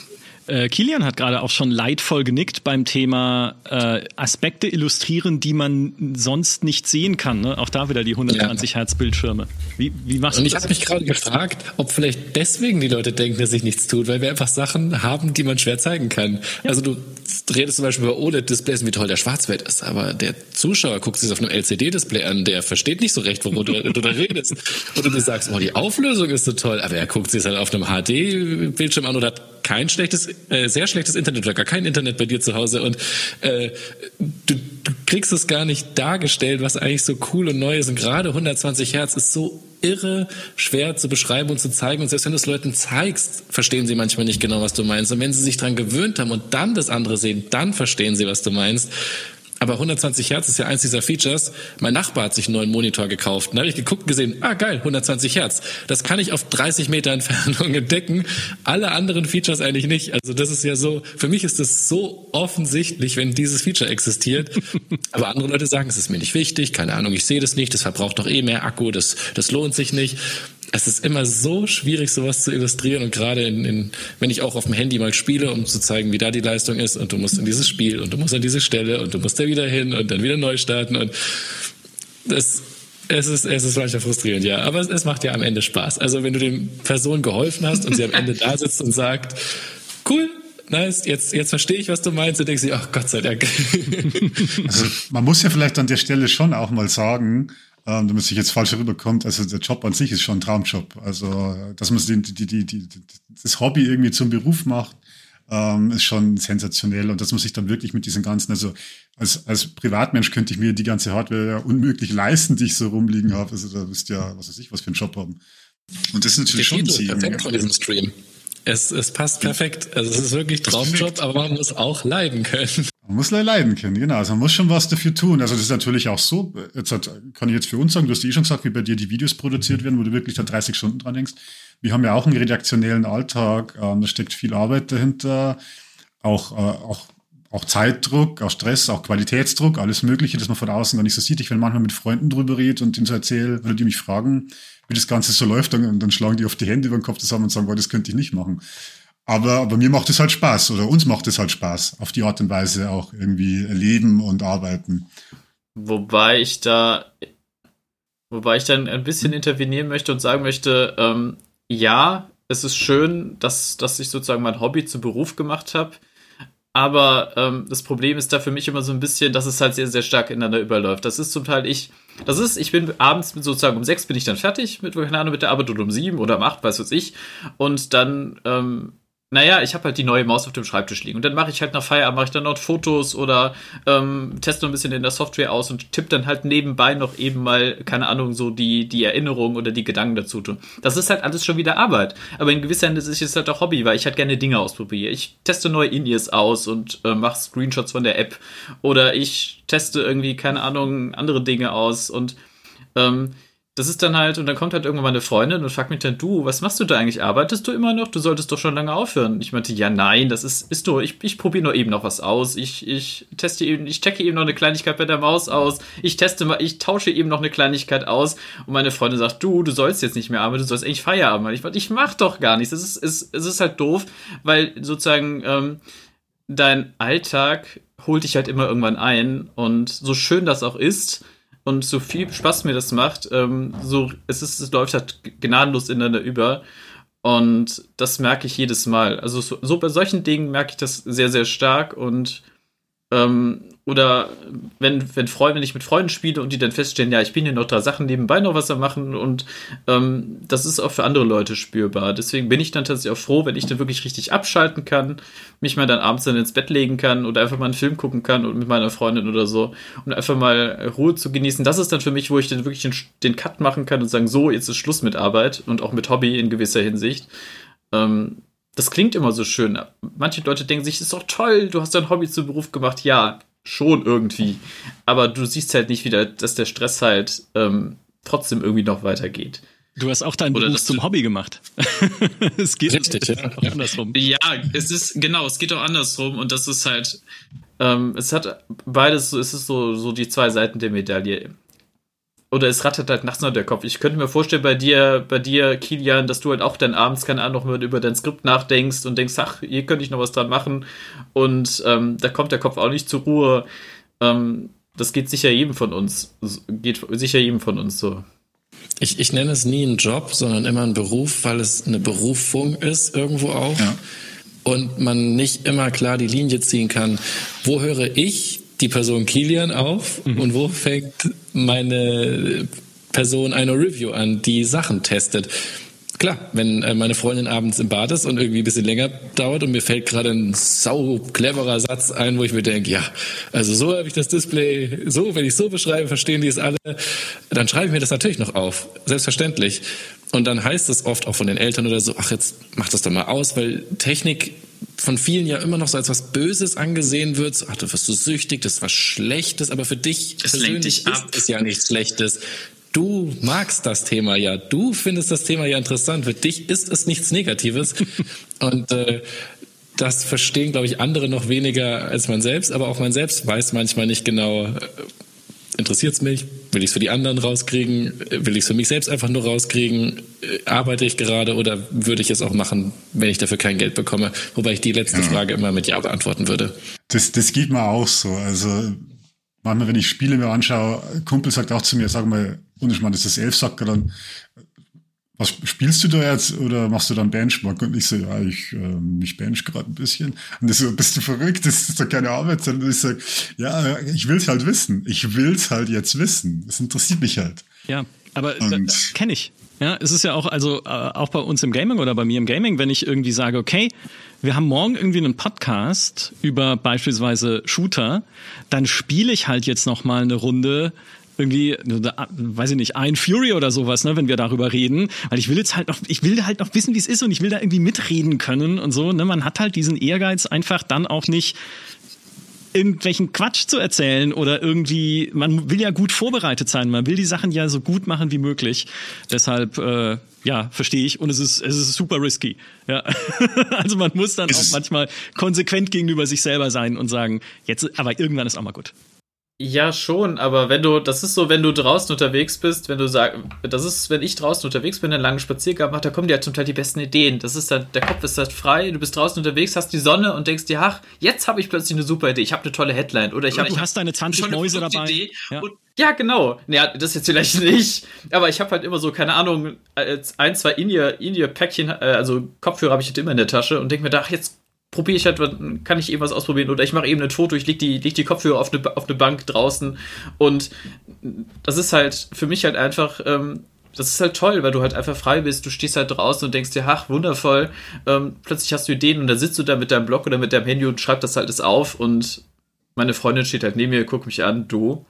S1: Äh, Kilian hat gerade auch schon leidvoll genickt beim Thema äh, Aspekte illustrieren, die man sonst nicht sehen kann. Ne? Auch da wieder die 120 ja. Hertz Bildschirme. Wie, wie machst
S3: Und
S1: du
S3: ich habe mich gerade gefragt, ob vielleicht deswegen die Leute denken, dass sich nichts tut, weil wir einfach Sachen haben, die man schwer zeigen kann. Ja. Also du redest zum Beispiel über OLED-Displays, wie toll der Schwarzwert ist, aber der Zuschauer guckt sich das auf einem LCD-Display an, der versteht nicht so recht, worüber du, du da redest. Oder du sagst, oh, die Auflösung ist so toll, aber er guckt sich es halt auf einem HD-Bildschirm an oder hat kein schlechtes, äh, sehr schlechtes Internet oder gar kein Internet bei dir zu Hause und äh, du, du kriegst es gar nicht dargestellt, was eigentlich so cool und neu ist. Und gerade 120 Hertz ist so irre schwer zu beschreiben und zu zeigen. Und selbst wenn du es Leuten zeigst, verstehen sie manchmal nicht genau, was du meinst. Und wenn sie sich dran gewöhnt haben und dann das andere sehen, dann verstehen sie, was du meinst. Aber 120 Hertz ist ja eins dieser Features. Mein Nachbar hat sich einen neuen Monitor gekauft. Da habe ich geguckt und gesehen, ah geil, 120 Hertz. Das kann ich auf 30 Meter Entfernung entdecken. Alle anderen Features eigentlich nicht. Also das ist ja so, für mich ist das so offensichtlich, wenn dieses Feature existiert. Aber andere Leute sagen, es ist mir nicht wichtig, keine Ahnung, ich sehe das nicht, das verbraucht doch eh mehr Akku, das, das lohnt sich nicht es ist immer so schwierig, sowas zu illustrieren und gerade in, in, wenn ich auch auf dem Handy mal spiele, um zu zeigen, wie da die Leistung ist und du musst in dieses Spiel und du musst an diese Stelle und du musst da wieder hin und dann wieder neu starten und das, es ist, es ist manchmal frustrierend, ja. Aber es, es macht ja am Ende Spaß. Also wenn du den Personen geholfen hast und sie am Ende da sitzt und sagt, cool, nice, jetzt, jetzt verstehe ich, was du meinst, und denkst du, ach Gott sei Dank.
S2: Also, man muss ja vielleicht an der Stelle schon auch mal sagen, ähm, damit sich jetzt falsch rüberkommt. Also der Job an sich ist schon ein Traumjob. Also dass man die, die, die, die, das Hobby irgendwie zum Beruf macht, ähm, ist schon sensationell. Und dass man sich dann wirklich mit diesen ganzen, also als, als Privatmensch könnte ich mir die ganze Hardware ja unmöglich leisten, die ich so rumliegen habe. Also da wisst ja, was weiß ich, was für einen Job haben. Und das ist natürlich der schon
S3: Titel ein Ziel. von diesem Stream. Es, es passt perfekt. Also es ist wirklich Traumjob, aber man muss auch leiden können.
S2: Man muss leiden können, genau. Also man muss schon was dafür tun. Also das ist natürlich auch so. Jetzt hat, kann ich jetzt für uns sagen, du hast eh schon gesagt, wie bei dir die Videos produziert werden, wo du wirklich da 30 Stunden dran denkst. Wir haben ja auch einen redaktionellen Alltag. Ähm, da steckt viel Arbeit dahinter. Auch, äh, auch, auch Zeitdruck, auch Stress, auch Qualitätsdruck, alles Mögliche, das man von außen gar nicht so sieht. Ich, wenn manchmal mit Freunden drüber rede und denen so erzähle, oder die mich fragen, wie das Ganze so läuft, dann, dann schlagen die auf die Hände über den Kopf zusammen und sagen, boah, das könnte ich nicht machen. Aber, aber mir macht es halt Spaß oder uns macht es halt Spaß, auf die Art und Weise auch irgendwie leben und arbeiten.
S4: Wobei ich da, wobei ich dann ein bisschen intervenieren möchte und sagen möchte, ähm, ja, es ist schön, dass, dass ich sozusagen mein Hobby zum Beruf gemacht habe. Aber ähm, das Problem ist da für mich immer so ein bisschen, dass es halt sehr, sehr stark ineinander überläuft. Das ist zum Teil ich, das ist, ich bin abends sozusagen um sechs bin ich dann fertig mit, keine Ahnung, mit der Arbeit oder um sieben oder um acht, weiß was ich. Und dann ähm, naja, ich habe halt die neue Maus auf dem Schreibtisch liegen. Und dann mache ich halt nach Feierabend, mache ich dann noch Fotos oder ähm, teste ein bisschen in der Software aus und tippe dann halt nebenbei noch eben mal, keine Ahnung, so die, die Erinnerungen oder die Gedanken dazu tun. Das ist halt alles schon wieder Arbeit. Aber in gewisser Hinsicht ist es halt auch Hobby, weil ich halt gerne Dinge ausprobiere. Ich teste neue In-Ears aus und äh, mache Screenshots von der App. Oder ich teste irgendwie, keine Ahnung, andere Dinge aus und ähm, das ist dann halt, und dann kommt halt irgendwann meine Freundin und fragt mich dann, du, was machst du da eigentlich? Arbeitest du immer noch? Du solltest doch schon lange aufhören. Ich meinte, ja, nein, das ist, ist nur, ich, ich probiere nur eben noch was aus. Ich, ich teste eben, ich checke eben noch eine Kleinigkeit bei der Maus aus. Ich teste mal, ich tausche eben noch eine Kleinigkeit aus. Und meine Freundin sagt, du, du sollst jetzt nicht mehr arbeiten, du sollst eigentlich Feierabend machen. Ich meinte, ich mach doch gar nichts. Es ist, es, es ist halt doof, weil sozusagen, ähm, dein Alltag holt dich halt immer irgendwann ein. Und so schön das auch ist, und so viel Spaß mir das macht, ähm, so es ist, es läuft halt gnadenlos ineinander über. Und das merke ich jedes Mal. Also so, so bei solchen Dingen merke ich das sehr, sehr stark und ähm, oder wenn, wenn Freunde, wenn ich mit Freunden spiele und die dann feststellen, ja, ich bin hier noch drei Sachen nebenbei noch was am machen und ähm, das ist auch für andere Leute spürbar. Deswegen bin ich dann tatsächlich auch froh, wenn ich dann wirklich richtig abschalten kann, mich mal dann abends dann ins Bett legen kann oder einfach mal einen Film gucken kann und mit meiner Freundin oder so und einfach mal Ruhe zu genießen. Das ist dann für mich, wo ich dann wirklich den, den Cut machen kann und sagen, so, jetzt ist Schluss mit Arbeit und auch mit Hobby in gewisser Hinsicht. Ähm, das klingt immer so schön. Manche Leute denken sich, ist doch toll, du hast dein Hobby zum Beruf gemacht. Ja, schon irgendwie. Aber du siehst halt nicht wieder, dass der Stress halt ähm, trotzdem irgendwie noch weitergeht.
S1: Du hast auch deinen Oder Beruf zum Hobby gemacht.
S4: es geht Richtig, ja. auch andersrum. Ja, es ist, genau, es geht auch andersrum und das ist halt, ähm, es hat beides, es ist so, so die zwei Seiten der Medaille oder es rattert halt nachts noch der Kopf. Ich könnte mir vorstellen, bei dir, bei dir, Kilian, dass du halt auch dann abends, keine Ahnung, noch über dein Skript nachdenkst und denkst, ach, hier könnte ich noch was dran machen. Und ähm, da kommt der Kopf auch nicht zur Ruhe. Ähm, das geht sicher jedem von uns. Geht sicher jedem von uns so.
S3: Ich, ich nenne es nie einen Job, sondern immer einen Beruf, weil es eine Berufung ist, irgendwo auch. Ja. Und man nicht immer klar die Linie ziehen kann. Wo höre ich die Person Kilian auf mhm. und wo fängt meine Person eine Review an, die Sachen testet? Klar, wenn äh, meine Freundin abends im Bad ist und irgendwie ein bisschen länger dauert und mir fällt gerade ein sau cleverer Satz ein, wo ich mir denke, ja, also so habe ich das Display, so, wenn ich so beschreibe, verstehen die es alle, dann schreibe ich mir das natürlich noch auf. Selbstverständlich. Und dann heißt es oft auch von den Eltern oder so, ach, jetzt mach das doch mal aus, weil Technik von vielen ja immer noch so als was Böses angesehen wird. Ach, du wirst so süchtig, das ist was Schlechtes, aber für dich
S4: es persönlich
S3: ist es ja nichts Schlechtes. Du magst das Thema ja, du findest das Thema ja interessant. Für dich ist es nichts Negatives. Und äh, das verstehen, glaube ich, andere noch weniger als man selbst, aber auch man selbst weiß manchmal nicht genau, äh, interessiert es mich? Will ich es für die anderen rauskriegen? Will ich es für mich selbst einfach nur rauskriegen? Äh, arbeite ich gerade oder würde ich es auch machen, wenn ich dafür kein Geld bekomme? Wobei ich die letzte ja. Frage immer mit Ja beantworten würde.
S2: Das, das geht mir auch so. Also manchmal, wenn ich Spiele mir anschaue, Kumpel sagt auch zu mir, sag mal, und ich meine, das ist Elfsacker, dann was spielst du da jetzt oder machst du dann Benchmark? Und ich so, ja, ich, äh, ich bench gerade ein bisschen. Und das so, bist du verrückt? Das ist doch keine Arbeit. Und ich sag, ja, ich will's halt wissen. Ich will's halt jetzt wissen. Das interessiert mich halt.
S1: Ja, aber kenne ich. Ja, es ist ja auch, also äh, auch bei uns im Gaming oder bei mir im Gaming, wenn ich irgendwie sage, okay, wir haben morgen irgendwie einen Podcast über beispielsweise Shooter, dann spiele ich halt jetzt noch mal eine Runde irgendwie, weiß ich nicht, ein Fury oder sowas, ne, wenn wir darüber reden, weil ich will jetzt halt noch, ich will halt noch wissen, wie es ist und ich will da irgendwie mitreden können und so, ne, man hat halt diesen Ehrgeiz einfach dann auch nicht irgendwelchen Quatsch zu erzählen oder irgendwie, man will ja gut vorbereitet sein, man will die Sachen ja so gut machen wie möglich. Deshalb, äh, ja, verstehe ich. Und es ist, es ist super risky. Ja. also man muss dann auch manchmal konsequent gegenüber sich selber sein und sagen, jetzt, aber irgendwann ist auch mal gut.
S4: Ja, schon, aber wenn du, das ist so, wenn du draußen unterwegs bist, wenn du sagst, das ist, wenn ich draußen unterwegs bin, einen langen Spaziergang mache, da kommen dir halt zum Teil die besten Ideen. Das ist dann, der Kopf ist halt frei, du bist draußen unterwegs, hast die Sonne und denkst dir, ach, jetzt habe ich plötzlich eine super Idee, ich habe eine tolle Headline oder ich habe.
S1: Du hast deine 20 Mäuse dabei.
S4: Ja. Und, ja, genau. Ja, das jetzt vielleicht nicht, aber ich habe halt immer so, keine Ahnung, ein, zwei In-Ear-Päckchen, äh, also Kopfhörer habe ich halt immer in der Tasche und denke mir, ach, jetzt probiere ich halt, kann ich eben was ausprobieren. Oder ich mache eben ein Foto, ich leg die, leg die Kopfhörer auf eine, auf eine Bank draußen. Und das ist halt für mich halt einfach, ähm, das ist halt toll, weil du halt einfach frei bist, du stehst halt draußen und denkst dir, ach, wundervoll, ähm, plötzlich hast du Ideen und dann sitzt du da mit deinem Blog oder mit deinem Handy und schreibst das halt alles auf. Und meine Freundin steht halt neben mir, guckt mich an, du,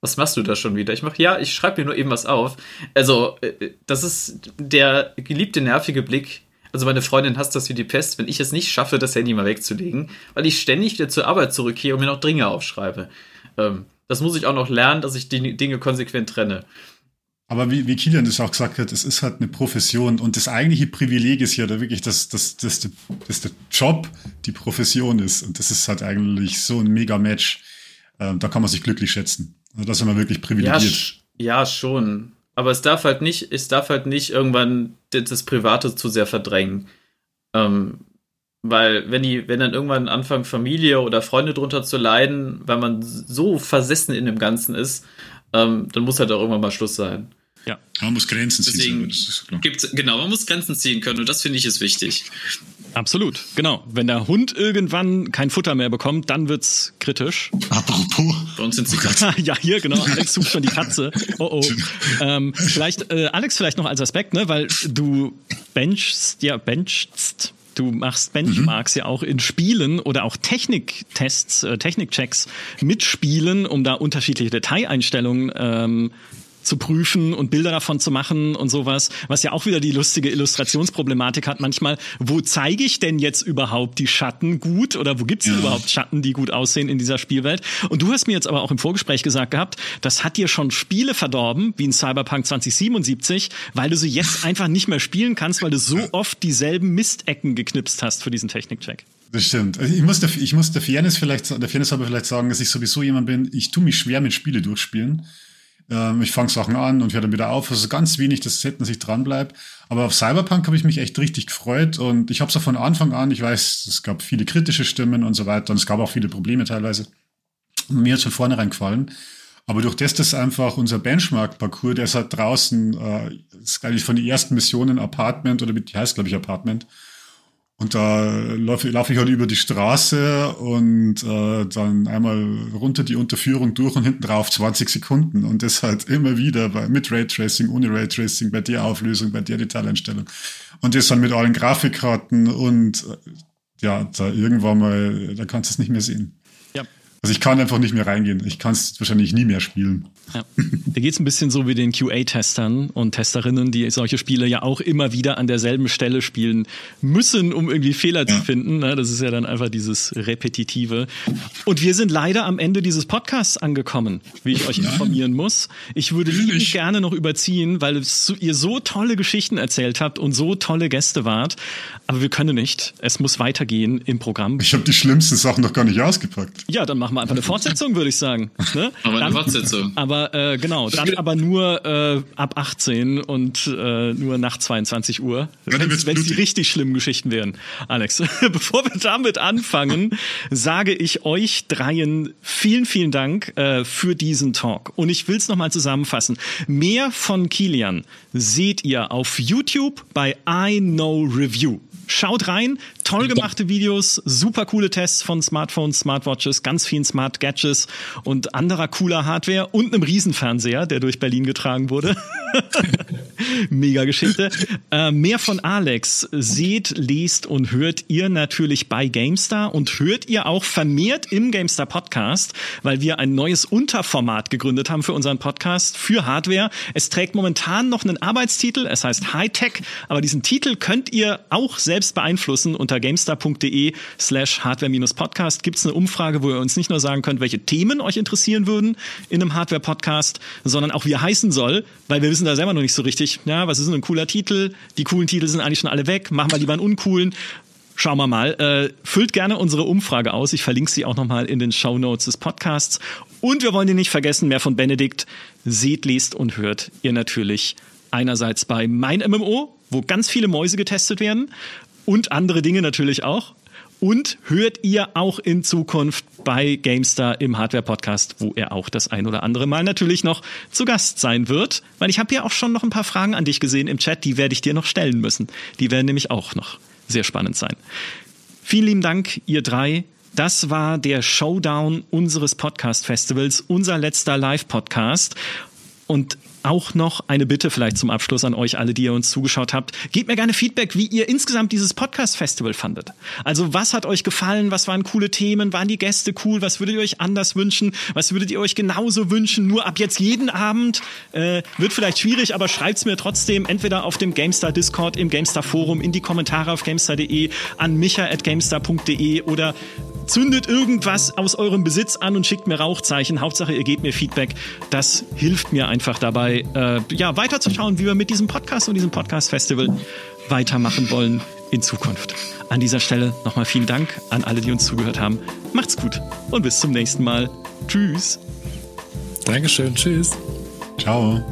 S4: was machst du da schon wieder? Ich mache, ja, ich schreibe mir nur eben was auf. Also, äh, das ist der geliebte nervige Blick, also meine Freundin hasst das wie die Pest, wenn ich es nicht schaffe, das Handy mal wegzulegen, weil ich ständig wieder zur Arbeit zurückgehe und mir noch Dinge aufschreibe. Ähm, das muss ich auch noch lernen, dass ich die Dinge konsequent trenne.
S2: Aber wie, wie Kilian das auch gesagt hat, es ist halt eine Profession und das eigentliche Privileg ist ja da wirklich, dass, dass, dass, dass, dass der Job die Profession ist. Und das ist halt eigentlich so ein Mega-Match. Ähm, da kann man sich glücklich schätzen. Also das ist man wirklich privilegiert.
S4: Ja, ja, schon. Aber es darf halt nicht, es darf halt nicht irgendwann das Private zu sehr verdrängen. Ähm, weil wenn die, wenn dann irgendwann anfangen, Familie oder Freunde drunter zu leiden, weil man so versessen in dem Ganzen ist, ähm, dann muss halt auch irgendwann mal Schluss sein.
S2: Ja. Man muss Grenzen ziehen.
S4: Deswegen gibt's, genau, man muss Grenzen ziehen können und das finde ich ist wichtig.
S1: Absolut, genau. Wenn der Hund irgendwann kein Futter mehr bekommt, dann wird's kritisch.
S2: Apropos.
S4: Bei uns sind sie Katzen.
S1: ja, hier, genau. Alex sucht schon die Katze. Oh oh. Ähm, vielleicht, äh, Alex, vielleicht noch als Aspekt, ne, weil du benchst, ja, benchst. Du machst Benchmarks mhm. ja auch in Spielen oder auch Techniktests, äh, Technikchecks mit Spielen, um da unterschiedliche Detaileinstellungen ähm, zu prüfen und Bilder davon zu machen und sowas, was ja auch wieder die lustige Illustrationsproblematik hat manchmal. Wo zeige ich denn jetzt überhaupt die Schatten gut oder wo gibt's ja. überhaupt Schatten, die gut aussehen in dieser Spielwelt? Und du hast mir jetzt aber auch im Vorgespräch gesagt gehabt, das hat dir schon Spiele verdorben, wie in Cyberpunk 2077, weil du sie jetzt einfach nicht mehr spielen kannst, weil du so oft dieselben Mistecken geknipst hast für diesen Technikcheck.
S2: Das stimmt. Ich muss der, ich muss der Fairness vielleicht, der Fairness aber vielleicht sagen, dass ich sowieso jemand bin, ich tue mich schwer mit Spiele durchspielen. Ähm, ich fange Sachen an und höre dann wieder auf. Also ganz wenig, dass hätten sich dran bleibt. Aber auf Cyberpunk habe ich mich echt richtig gefreut und ich habe es auch von Anfang an, ich weiß, es gab viele kritische Stimmen und so weiter und es gab auch viele Probleme teilweise. Mir hat von vornherein gefallen. Aber durch das, dass einfach unser Benchmark-Parcours, der ist halt draußen, äh, ist eigentlich von den ersten Missionen Apartment oder die heißt, glaube ich, Apartment, und da laufe, laufe ich halt über die Straße und äh, dann einmal runter die Unterführung durch und hinten drauf 20 Sekunden. Und das halt immer wieder bei, mit Raytracing, ohne Raytracing, bei der Auflösung, bei der Detaileinstellung. Und das dann mit allen Grafikkarten und äh, ja, da irgendwann mal, da kannst du es nicht mehr sehen. Also ich kann einfach nicht mehr reingehen. Ich kann es wahrscheinlich nie mehr spielen.
S1: Ja. Da geht es ein bisschen so wie den QA-Testern und Testerinnen, die solche Spiele ja auch immer wieder an derselben Stelle spielen müssen, um irgendwie Fehler ja. zu finden. Ne? Das ist ja dann einfach dieses Repetitive. Und wir sind leider am Ende dieses Podcasts angekommen, wie ich euch Nein. informieren muss. Ich würde liebend gerne noch überziehen, weil ihr so tolle Geschichten erzählt habt und so tolle Gäste wart. Aber wir können nicht. Es muss weitergehen im Programm.
S2: Ich habe die schlimmsten Sachen noch gar nicht ausgepackt.
S1: Ja, dann machen wir einfach eine Fortsetzung, würde ich sagen. Ne?
S4: Aber eine Fortsetzung.
S1: Aber äh, genau, dann aber nur äh, ab 18 und äh, nur nach 22 Uhr. Wenn es die richtig schlimmen Geschichten wären. Alex, bevor wir damit anfangen, sage ich euch dreien vielen, vielen Dank äh, für diesen Talk. Und ich will es nochmal zusammenfassen. Mehr von Kilian seht ihr auf YouTube bei I Know Review. Schaut rein, toll gemachte Videos, super coole Tests von Smartphones, Smartwatches, ganz vielen Smart Gadgets und anderer cooler Hardware und einem Riesenfernseher, der durch Berlin getragen wurde. Mega Geschichte. Äh, mehr von Alex seht, lest und hört ihr natürlich bei GameStar und hört ihr auch vermehrt im GameStar Podcast, weil wir ein neues Unterformat gegründet haben für unseren Podcast für Hardware. Es trägt momentan noch einen Arbeitstitel, es heißt Hightech, aber diesen Titel könnt ihr auch selbst beeinflussen unter gamestar.de slash hardware-podcast gibt es eine Umfrage, wo ihr uns nicht nur sagen könnt, welche Themen euch interessieren würden in einem Hardware-Podcast, sondern auch wie er heißen soll, weil wir wissen da selber noch nicht so richtig, ja, was ist denn ein cooler Titel? Die coolen Titel sind eigentlich schon alle weg, machen wir lieber einen uncoolen. Schauen wir mal. Äh, füllt gerne unsere Umfrage aus. Ich verlinke sie auch nochmal in den Show Notes des Podcasts. Und wir wollen die nicht vergessen, mehr von Benedikt. Seht, lest und hört ihr natürlich einerseits bei Mein MMO, wo ganz viele Mäuse getestet werden und andere Dinge natürlich auch. Und hört ihr auch in Zukunft bei GameStar im Hardware-Podcast, wo er auch das ein oder andere Mal natürlich noch zu Gast sein wird. Weil ich habe ja auch schon noch ein paar Fragen an dich gesehen im Chat, die werde ich dir noch stellen müssen. Die werden nämlich auch noch sehr spannend sein. Vielen lieben Dank, ihr drei. Das war der Showdown unseres Podcast-Festivals, unser letzter Live-Podcast. Und auch noch eine Bitte vielleicht zum Abschluss an euch alle, die ihr uns zugeschaut habt. Gebt mir gerne Feedback, wie ihr insgesamt dieses Podcast-Festival fandet. Also was hat euch gefallen? Was waren coole Themen? Waren die Gäste cool? Was würdet ihr euch anders wünschen? Was würdet ihr euch genauso wünschen? Nur ab jetzt jeden Abend? Äh, wird vielleicht schwierig, aber schreibt's mir trotzdem entweder auf dem GameStar Discord, im GameStar Forum, in die Kommentare auf GameStar.de, an micha.gamestar.de oder zündet irgendwas aus eurem Besitz an und schickt mir Rauchzeichen. Hauptsache, ihr gebt mir Feedback. Das hilft mir einfach dabei, äh, ja, weiterzuschauen, wie wir mit diesem Podcast und diesem Podcast-Festival weitermachen wollen in Zukunft. An dieser Stelle nochmal vielen Dank an alle, die uns zugehört haben. Macht's gut und bis zum nächsten Mal. Tschüss.
S3: Dankeschön. Tschüss.
S2: Ciao.